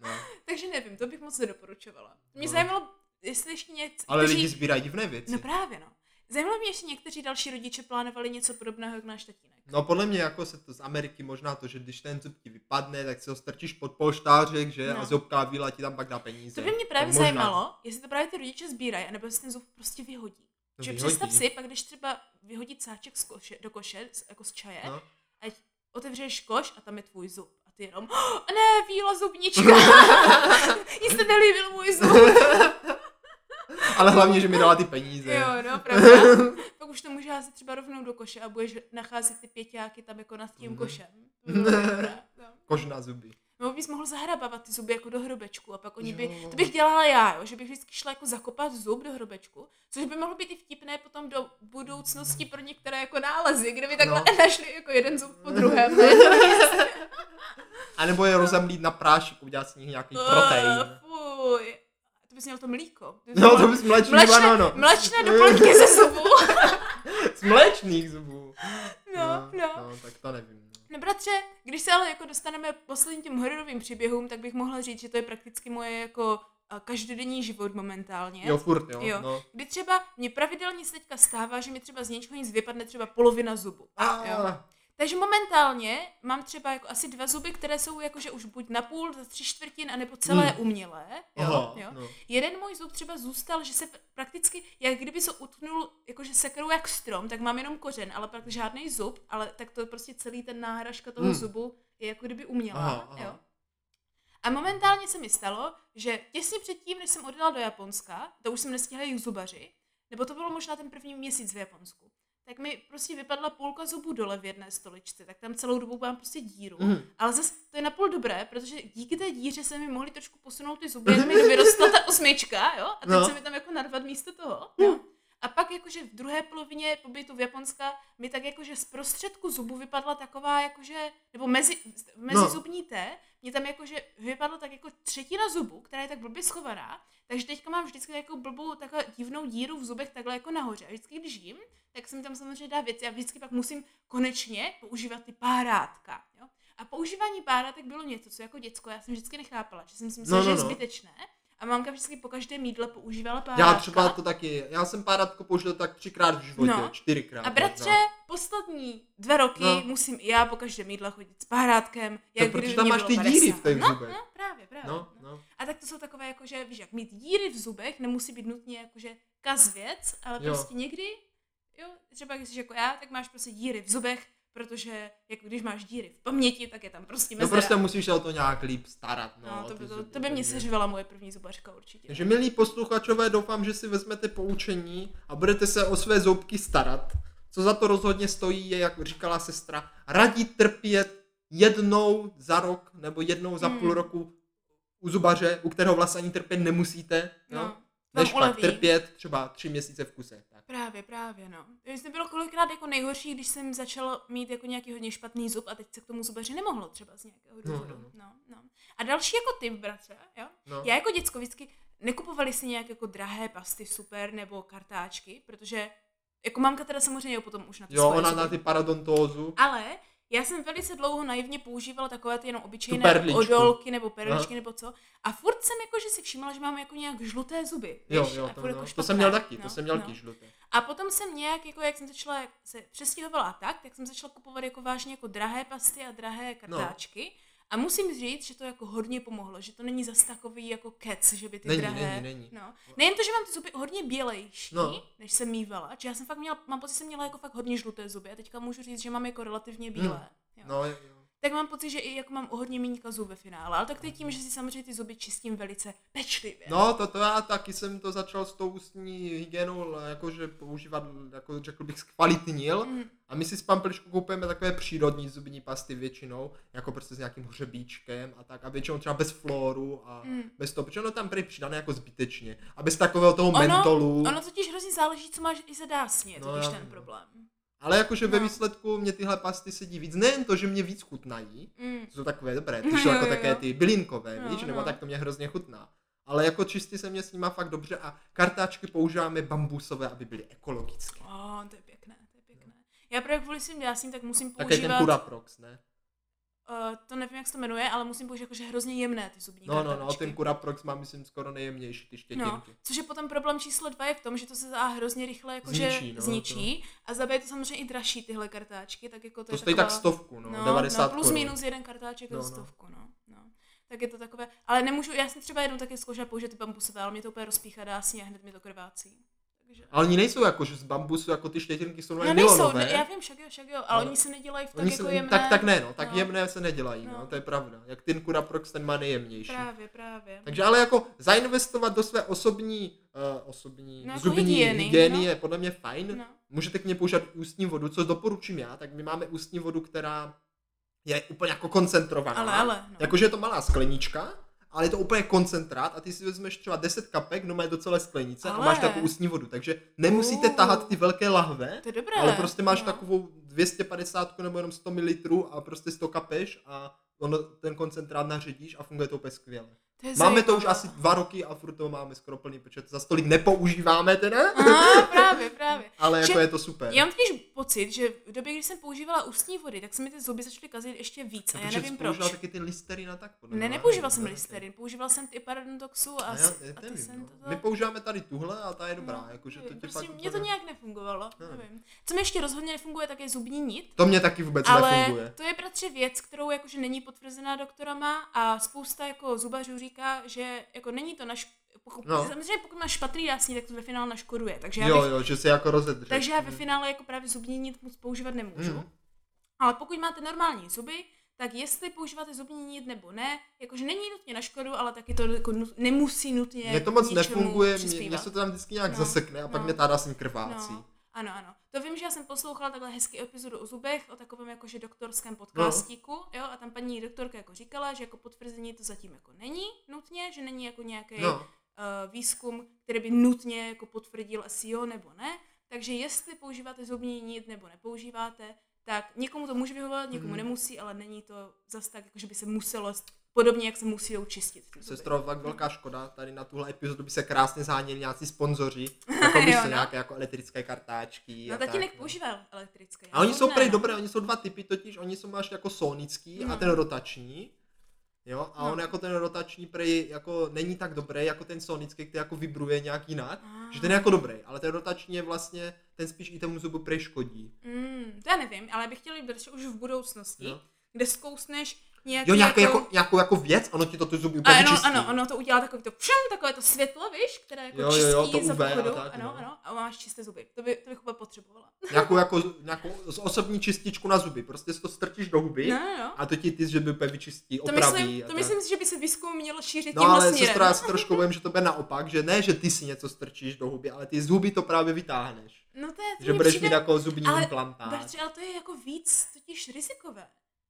No. Takže nevím, to bych moc nedoporučovala. Mě No. zajímalo, jestli ještě něco... Ale lidi sbírají divné věci. No právě no. Zajímalo mě, jestli někteří další rodiče plánovali něco podobného jako náš tatínek. No podle mě jako se to z Ameriky možná to, že když ten zub ti vypadne, tak si ho strčíš pod polštářek, že? No. A zobká víla ti tam pak dá peníze. To by mě právě Tak možná. zajímalo, jestli to právě ty rodiče sbírají, anebo jestli ten zub prostě vyhodí. No, že vyhodí. představ si, pak když třeba vyhodí cáček z koše, do koše, z- jako z čaje, No. ať otevřeš koš a tam je tvůj zub. A ty jenom, oh, ne, víla zubnička. Jí se nelíbil můj zub. Ale hlavně, že mi dala ty peníze. jo, no, pravda. Pak už to může házet třeba rovnou do koše a budeš nacházet ty pěťáky tam jako nad tím košem. By dobré, no. Kožná zuby. Nebo bys mohl zahrabávat ty zuby jako do hrobečku a pak oni by, Jo. to bych dělala já, jo, že bych vždycky šla jako zakopat zub do hrobečku, což by mohlo být i vtipné potom do budoucnosti pro některé jako nálezy, kde by takhle No. našli jako jeden zub po druhém. na místě. A nebo je rozemlít na prášek, udělat z nich nějaký protein. Uh, fuj. Bys měl to mlíko. To bys No měl to bys mléčný mlečné, banano. mlečné doplňky ze zubů. Z mléčných zubů. No, no. No, tak to nevím. no. No bratře, když se ale jako dostaneme posledním těm hororovým příběhům, tak bych mohla říct, že to je prakticky moje jako a, každodenní život momentálně. Jo, furt, jo. Jo. No. Kdy třeba mě pravidelně se teďka stává, že mi třeba z něčeho nic vypadne třeba polovina zubu. Jo. Takže momentálně mám třeba jako asi dva zuby, které jsou jakože už buď na půl, za tři čtvrtin, anebo celé Hmm. umělé. Jo, aha, jo. no. Jeden můj zub třeba zůstal, že se pr- prakticky, jak kdyby se utknul jakože sekerou jak strom, tak mám jenom kořen, ale pak žádný zub, ale tak to prostě celý ten náhražka toho Hmm. zubu je jako kdyby umělá. Aha, aha. Jo. A momentálně se mi stalo, že těsně předtím, než jsem odjela do Japonska, to už jsem nestihla jich zubaři, nebo to bylo možná ten první měsíc v Japonsku, tak mi prostě vypadla půlka zubů dole v jedné stoličce, tak tam celou dobu mám prostě díru. Mhm. Ale zase to je napůl dobré, protože díky té díře se mi mohly trošku posunout ty zuby, jak mi vyrostla ta osmička, jo? A teď No. se mi tam jako narvat místo toho, jo? A pak jakože v druhé polovině pobytu v Japonska mi tak jakože z prostředku zubu vypadla taková jakože, nebo mezi, mezi No. zubní té, mě tam jakože vypadla tak jako třetina zubu, která je tak blbě schovaná, takže teďka mám vždycky jako blbou takovou divnou díru v zubech takhle jako nahoře. A vždycky, když jím, tak se mi tam samozřejmě dá věci a vždycky pak musím konečně používat ty párátka. Jo? A používání párátek bylo něco, co jako děcko já jsem vždycky nechápala, že jsem si myslela, No, že no, je no. zbytečné. A mamka vždycky po každém jídle používala párátka. Já třeba to taky, já jsem párátko použil tak třikrát v životě, No. čtyřikrát. A bratře, možná. poslední dva roky No. musím i já po každém jídle chodit s párátkem, jak protože kdyby tam máš ty 50. díry v těch no, zubech. No, právě, právě. No, no. no. A tak to jsou takové, jako, že víš, jak mít díry v zubech nemusí být nutně jakože kaz věc, ale Jo. prostě někdy, jo, třeba když jsi jako já, tak máš prostě díry v zubech, protože jako když máš díry v paměti, tak je tam prostě No mezera. prostě musíš se o to nějak líp starat. No, no, to, by, to, to by mě seřvala moje první zubařka určitě. Takže milí posluchačové, doufám, že si vezmete poučení a budete se o své zoubky starat. Co za to rozhodně stojí, je, jak říkala sestra, radit trpět jednou za rok nebo jednou za Hmm. půl roku u zubaře, u kterého vlastně ani trpět nemusíte, no, no, než pak uleví. trpět třeba tři měsíce v kuse. Právě, právě, no. Mně bylo kolikrát jako nejhorší, když jsem začala mít jako nějaký hodně špatný zub a teď se k tomu zubaři nemohlo třeba z nějakého No, důvodu. no, No, no. A další jako typ, bratře, jo? No. Já jako děcko vždycky nekupovali si nějak jako drahé pasty super nebo kartáčky, protože jako mamka teda samozřejmě potom už na ty Jo, ona zuby. na ty parodontózu. Ale já jsem velice dlouho naivně používala takové ty jenom obyčejné odolky nebo perličky Aha. nebo co. A furt jsem jako, že si všimla, že mám jako nějak žluté zuby. Jo, víš? jo, to, furt jako no. to jsem měl taky, to No, jsem měl no. taky žluté. A potom jsem nějak, jako jak jsem začala se přestěhovala a tak, tak jsem začala kupovat jako vážně jako drahé pasty a drahé kartáčky. A musím říct, že to jako hodně pomohlo, že to není zas takový jako kec, že by ty Není, drahé... není, není. No. Nejen to, že mám ty zuby hodně bělejší, No. než jsem mývala, že já jsem fakt měla, mám pocit, že jsem měla jako fakt hodně žluté zuby a teďka můžu říct, že mám jako relativně bílé. Jo. No, jo. Tak mám pocit, že i jako mám o hodně méně kazů ve finále, ale tak to je tím, že si samozřejmě ty zuby čistím velice pečlivě. No, to, to já taky jsem to začal s tou ústní hygienou, jakože používat, jako řekl bych, zkvalitnil. Mm. A my si s Pampeliškou kupujeme takové přírodní zubní pasty většinou, jako prostě s nějakým hřebíčkem a tak. A většinou třeba bez floru a Mm. bez toho, protože ono tam prý přidané jako zbytečně. A bez takového toho Ono- mentolu. Ono totiž hrozně záleží, co máš i za dásně, No, totiž já ten problém. Ale jakože ve No. výsledku mě tyhle pasty sedí víc. Nejen to, že mě víc chutnají, Mm. jsou takové dobré, ty jsou jako jo, také ty bylinkové, Jo, víš, nebo no. tak to mě hrozně chutná. Ale jako čistě se mě s nima fakt dobře a kartáčky používáme bambusové, aby byly ekologické. Oh, to je pěkné, to je pěkné. Já právě kvůli svým dásním, tak musím Také používat, ten Curaprox, ne? Uh, to nevím, jak se to jmenuje, ale musím používat jakože hrozně jemné ty zubní No, no, no, ten Curaprox má, myslím, skoro nejjemnější ty štětinky. No, což je potom problém číslo dva je v tom, že to se za A hrozně rychle jakože Zničí, no, zničí a za B je to samozřejmě i dražší tyhle kartáčky, tak jako to, To je stojí taková... tak stovku, no, no, 90 no, plus minus jeden kartáček No, no, no. stovku, no. no. Tak je to takové, ale nemůžu, já jsem třeba jednou taky zkoušela použít ty bambusové, ale mě to úplně rozpíchá dásně a hned mi to krvácí. Takže... Ale oni nejsou jako, že z bambusu, jako ty štětinky jsou No nejsou, ne, já vím, však jo, však jo, ale No. oni se nedělají v tak Oni jako se, jemné. tak, tak ne, no, tak no. jemné se nedělají, no. No. to je pravda. Jak ten Curaprox, ten má nejjemnější. Právě, právě. Takže ale jako zainvestovat do své osobní, uh, osobní No, jako zubní hygieny, hygieny no. je podle mě fajn. No. Můžete k ní používat ústní vodu, co doporučím já, tak my máme ústní vodu, která je úplně jako koncentrovaná. Ale, ale, no. Jakože je to malá sklenička, ale je to úplně koncentrát a ty si vezmeš třeba 10 kapek, no mají do celé sklenice a Ale. máš takovou ústní vodu, takže nemusíte Uh. tahat ty velké lahve, To je dobré. ale prostě máš no. takovou 250 nebo jenom 100 ml a prostě si to kapeš a ono, ten koncentrát naředíš a funguje to úplně skvěle. To Máme to už zajímavé. asi dva roky a furt to máme skoro plný počet. Za stolik nepoužíváme teda, Aha, právě, právě. ale jako Že- je to super. Já mám totiž pocit, že v době, kdy jsem používala ústní vody, tak se mi ty zuby začaly kazit ještě víc a já Protože nevím proč. používal taky ty listerin a tak podle Ne, mě, nepoužíval ne? jsem Ne, listerin, používal jsem ty paradontoxu a, A já, já a ty nevím, no. My používáme tady tuhle a ta je dobrá, No, jakože to tě prostě fakt mně to nějak nefungovalo, Nevím. nevím. Co mi ještě rozhodně nefunguje, tak je zubní nit. To mě taky vůbec Ale nefunguje. to je bratře věc, kterou jakože není potvrzená doktorama a spousta jako zubařů říká, že jako není to naš... Pokud, No. Samozřejmě pokud máš špatný dásní, tak to ve finále naškoduje. Takže já, Jo, bych, jo, že se jako rozedře. takže já ve finále jako právě zubní nit moc používat nemůžu. Mm. Ale pokud máte normální zuby, tak jestli používáte zubní nit nebo ne, jakože není nutně na škodu, ale taky to jako nut, nemusí nutně Mně to moc nefunguje, mě se to tam vždycky nějak No, zasekne a pak no. mě ta dásní krvácí. No. Ano, ano. To vím, že já jsem poslouchala takhle hezký epizodu o zubech, o takovém jakože doktorském podcastíku, no. jo, a tam paní doktorka jako říkala, že jako potvrzení to zatím jako není nutně, že není jako nějaký no. Uh, výzkum, který by nutně jako potvrdil asi jo nebo ne, takže jestli používáte zubní nit nebo nepoužíváte, tak někomu to může vyhovovat, někomu hmm. nemusí, ale není to zas tak, jako že by se muselo podobně, jak se musí čistit. Sestro, fakt velká škoda, tady na tuhle epizodu by se krásně záněli nějací sponzoři, jako by se no. nějaké jako elektrické kartáčky. No tatínek no. používá elektrické. A oni jsou prej dobré, oni jsou dva typy, totiž oni jsou máš jako sonický hmm. a ten rotační. Jo, a no. on jako ten rotační prej jako není tak dobrý jako ten sonický, který jako vibruje nějak jinak, ah. že ten je jako dobrý, ale ten rotační je vlastně, ten spíš i tomu zubu prej škodí. Mm, to já nevím, ale bych chtěl jít už v budoucnosti, no. kde zkousneš nějaký jo, nějaký jako, jako, nějakou jako věc, ono ti to ty zuby úplně ano, ano, ono to udělá takový to všem, takové to světlo, víš, které jako jo, čistí jo, jo, to za pochodu, tak, ano, no. ano, a máš čisté zuby, to, by, to bych potřebovala. Nějakou jako, nějakou osobní čističku na zuby, prostě si to strčíš do huby no, no. a to ti ty zuby úplně vyčistí, opraví. To myslím, to myslím si, že by se výzkum měl šířit no, ale směrem. sestra, já si trošku bojím, že to bude naopak, že ne, že ty si něco strčíš do huby, ale ty z huby to právě vytáhneš. No to je, to že budeš přijde, mít jako zubní ale, implantát. ale to je jako víc totiž rizikové.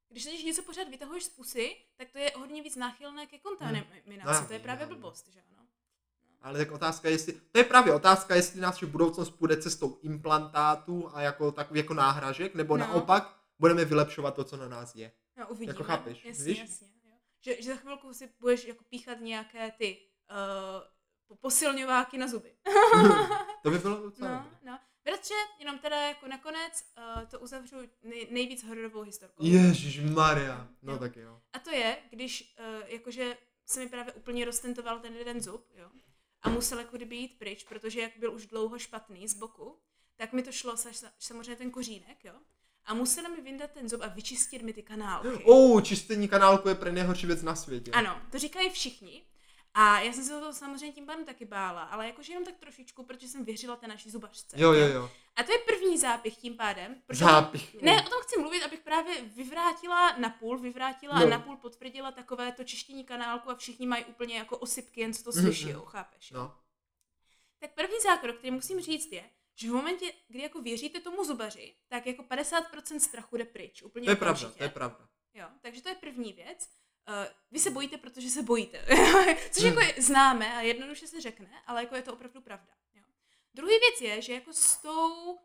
Když když něco pořád vytahuješ z pusy, tak to je hodně víc náchylné ke kontaminaci. Hmm. to je právě blbost, že ano. Ale tak otázka, jestli, to je právě otázka, jestli nás v budoucnost půjde cestou implantátů a jako takový jako náhražek, nebo no. naopak budeme vylepšovat to, co na nás je. No, uvidíme. Jako chápeš, jasně, víš? jasně. Jo. Že, že za chvilku si budeš jako píchat nějaké ty uh, posilňováky na zuby. to by bylo docela no, no. Bratře, jenom teda jako nakonec uh, to uzavřu nej, nejvíc hororovou historkou. Ježíš Maria, no jo. tak jo. A to je, když uh, jakože se mi právě úplně roztentoval ten jeden zub, jo, a musel jako kdyby jít pryč, protože jak byl už dlouho špatný z boku, tak mi to šlo samozřejmě ten kořínek, jo. A musela mi vyndat ten zub a vyčistit mi ty kanálky. Oh, čistění kanálku je pro nejhorší věc na světě. Ano, to říkají všichni. A já jsem se to samozřejmě tím pádem taky bála, ale jakože jenom tak trošičku, protože jsem věřila té naší zubařce. Jo, jo, jo. A to je první zápich tím pádem. Zápich. Ne, o tom chci mluvit, abych právě vyvrátila na půl, vyvrátila no. a na půl potvrdila takové to čištění kanálku a všichni mají úplně jako osypky, jen co to slyší, mm-hmm. chápeš? No. Tak první zákrok, který musím říct je, že v momentě, kdy jako věříte tomu zubaři, tak jako 50% strachu jde pryč. Úplně to je pravda, to je pravda. Jo, takže to je první věc. Uh, vy se bojíte, protože se bojíte. Což jako je, známe a jednoduše se řekne, ale jako je to opravdu pravda. Druhý věc je, že jako s tou, uh,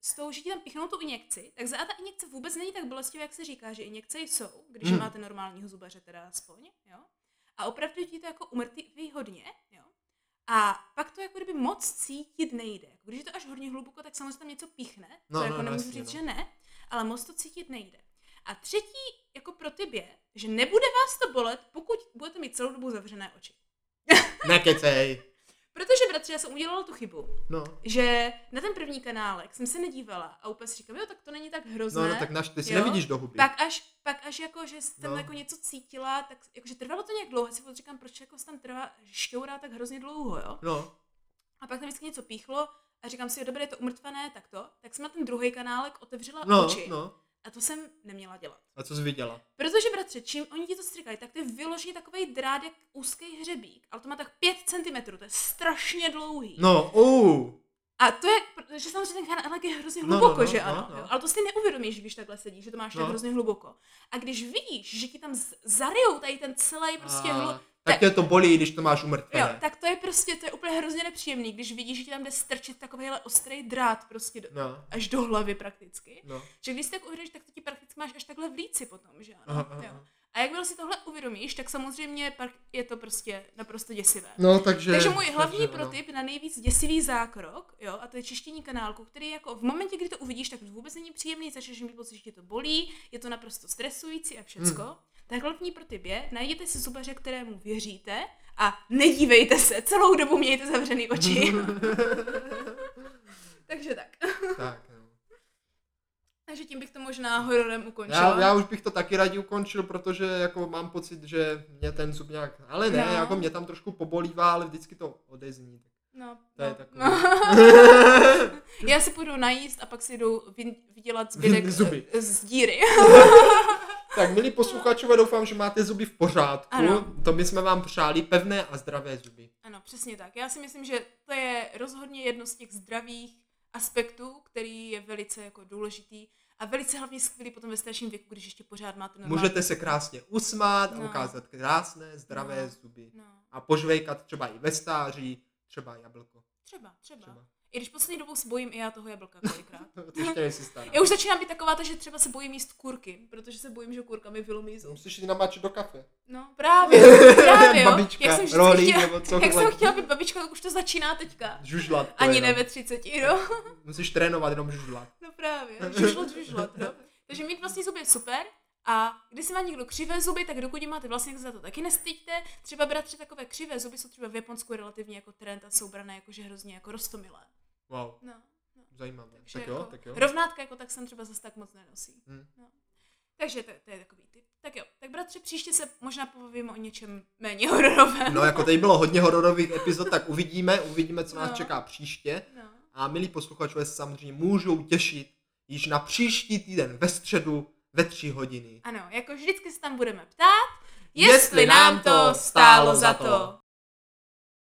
s tou, že ti tam pichnou tu injekci, tak za ta injekce vůbec není tak bolestivá, jak se říká, že injekce jsou, když hmm. máte normálního zubaře teda aspoň, jo. A opravdu ti to jako umrtví hodně, jo. A pak to jako kdyby moc cítit nejde. Když je to až hodně hluboko, tak samozřejmě tam něco píchne, no, to jako no, nemůžu říct, no. že ne, ale moc to cítit nejde. A třetí, jako pro tybě, že nebude vás to bolet, pokud budete mít celou dobu zavřené oči. Nekecej. Protože, bratře, já jsem udělala tu chybu, no. že na ten první kanálek jsem se nedívala a úplně si říkám, jo, tak to není tak hrozné. No, no tak naš, ty si jo? nevidíš do huby. Pak až, pak až jako, že jsem no. jako něco cítila, tak jakože trvalo to nějak dlouho, si říkám, proč jako tam trvá, šťourá tak hrozně dlouho, jo. No. A pak tam vždycky něco píchlo a říkám si, jo, dobré, je to umrtvené, tak to. Tak jsem na ten druhý kanálek otevřela no, oči. No. A to jsem neměla dělat. A co jsi viděla? Protože, bratře, čím oni ti to stříkají, tak to je vyloženě takový drát jak úzký hřebík, ale to má tak 5 cm, to je strašně dlouhý. No, uh. A to je, že samozřejmě ten kanál je hrozně hluboko, no, no, no, že ano, no, no. ale to si neuvědomíš, když takhle sedíš, že to máš no. tak hrozně hluboko. A když vidíš, že ti tam zarijou tady ten celý prostě hluboko, tak tě to bolí, když to máš umrtvené. Jo, tak to je prostě, to je úplně hrozně nepříjemný, když vidíš, že ti tam jde strčit takovýhle ostrý drát prostě do, no. až do hlavy prakticky. No. Že když si tak uvědomíš, tak to ti prakticky máš až takhle v líci potom, že ano. Aha, aha. Jo. A jakmile si tohle uvědomíš, tak samozřejmě je to prostě naprosto děsivé. No, takže... Takže můj hlavní takže, protip no. na nejvíc děsivý zákrok, jo, a to je čištění kanálku, který jako v momentě, kdy to uvidíš, tak vůbec není příjemný, začneš mít pocit, že ti to bolí, je to naprosto stresující a všecko. Hmm. Tak hlavní protip je, najděte si zubaře, kterému věříte a nedívejte se, celou dobu mějte zavřený oči. Takže tak. tak. Takže tím bych to možná hororem ukončil. Já, já už bych to taky raději ukončil, protože jako mám pocit, že mě ten zub nějak, ale ne, no. jako mě tam trošku pobolívá, ale vždycky to odezní. No, to no, je no. já si půjdu najíst a pak si jdu vydělat zbytek Zuby. z díry. Tak, milí posluchačové, doufám, že máte zuby v pořádku. Ano. To my jsme vám přáli pevné a zdravé zuby. Ano, přesně tak. Já si myslím, že to je rozhodně jedno z těch zdravých aspektu, který je velice jako důležitý a velice hlavně skvělý potom ve starším věku, když ještě pořád máte normální... Můžete se krásně usmát a No. ukázat krásné, zdravé No. zuby. No, A požvejkat třeba i ve stáří, třeba jablko. třeba, třeba. Třeba. I když poslední dobou se bojím i já toho jablka kolikrát. To ještě nejsi stará. Já už začínám být taková, ta, že třeba se bojím jíst kurky, protože se bojím, že kurka mi vylomí zub. Musíš ji namačit do kafe. No, právě, právě, jo. Babička, jak jsem rohlík chtěla, nebo co jak jsem chtěla být babička, tak už to začíná teďka. Žužlat. to Ani jenom. ne ve 30, no. Musíš trénovat jenom žužlat. No právě, žužlat, žužlat, no. Takže mít vlastní zuby je super. A když si má někdo křivé zuby, tak dokud máte vlastně, tak za to taky nestyďte. Třeba bratři takové křivé zuby jsou třeba v Japonsku relativně jako trend a jsou brané jakože hrozně jako rostomilé. Wow, No. zajímavé. Takže Tak jo, jako tak jo. Rovnátka jako tak sem třeba zase tak moc nenosí. Hm. No. Takže to, to, je takový tip. Tak jo, tak bratři, příště se možná povíme o něčem méně hororovém. No jako tady bylo hodně hororových epizod, tak uvidíme, uvidíme, co nás No. čeká příště. No. A milí posluchačové se samozřejmě můžou těšit již na příští týden ve středu ve tři hodiny. Ano, jako vždycky se tam budeme ptát, jestli nám to stálo za to.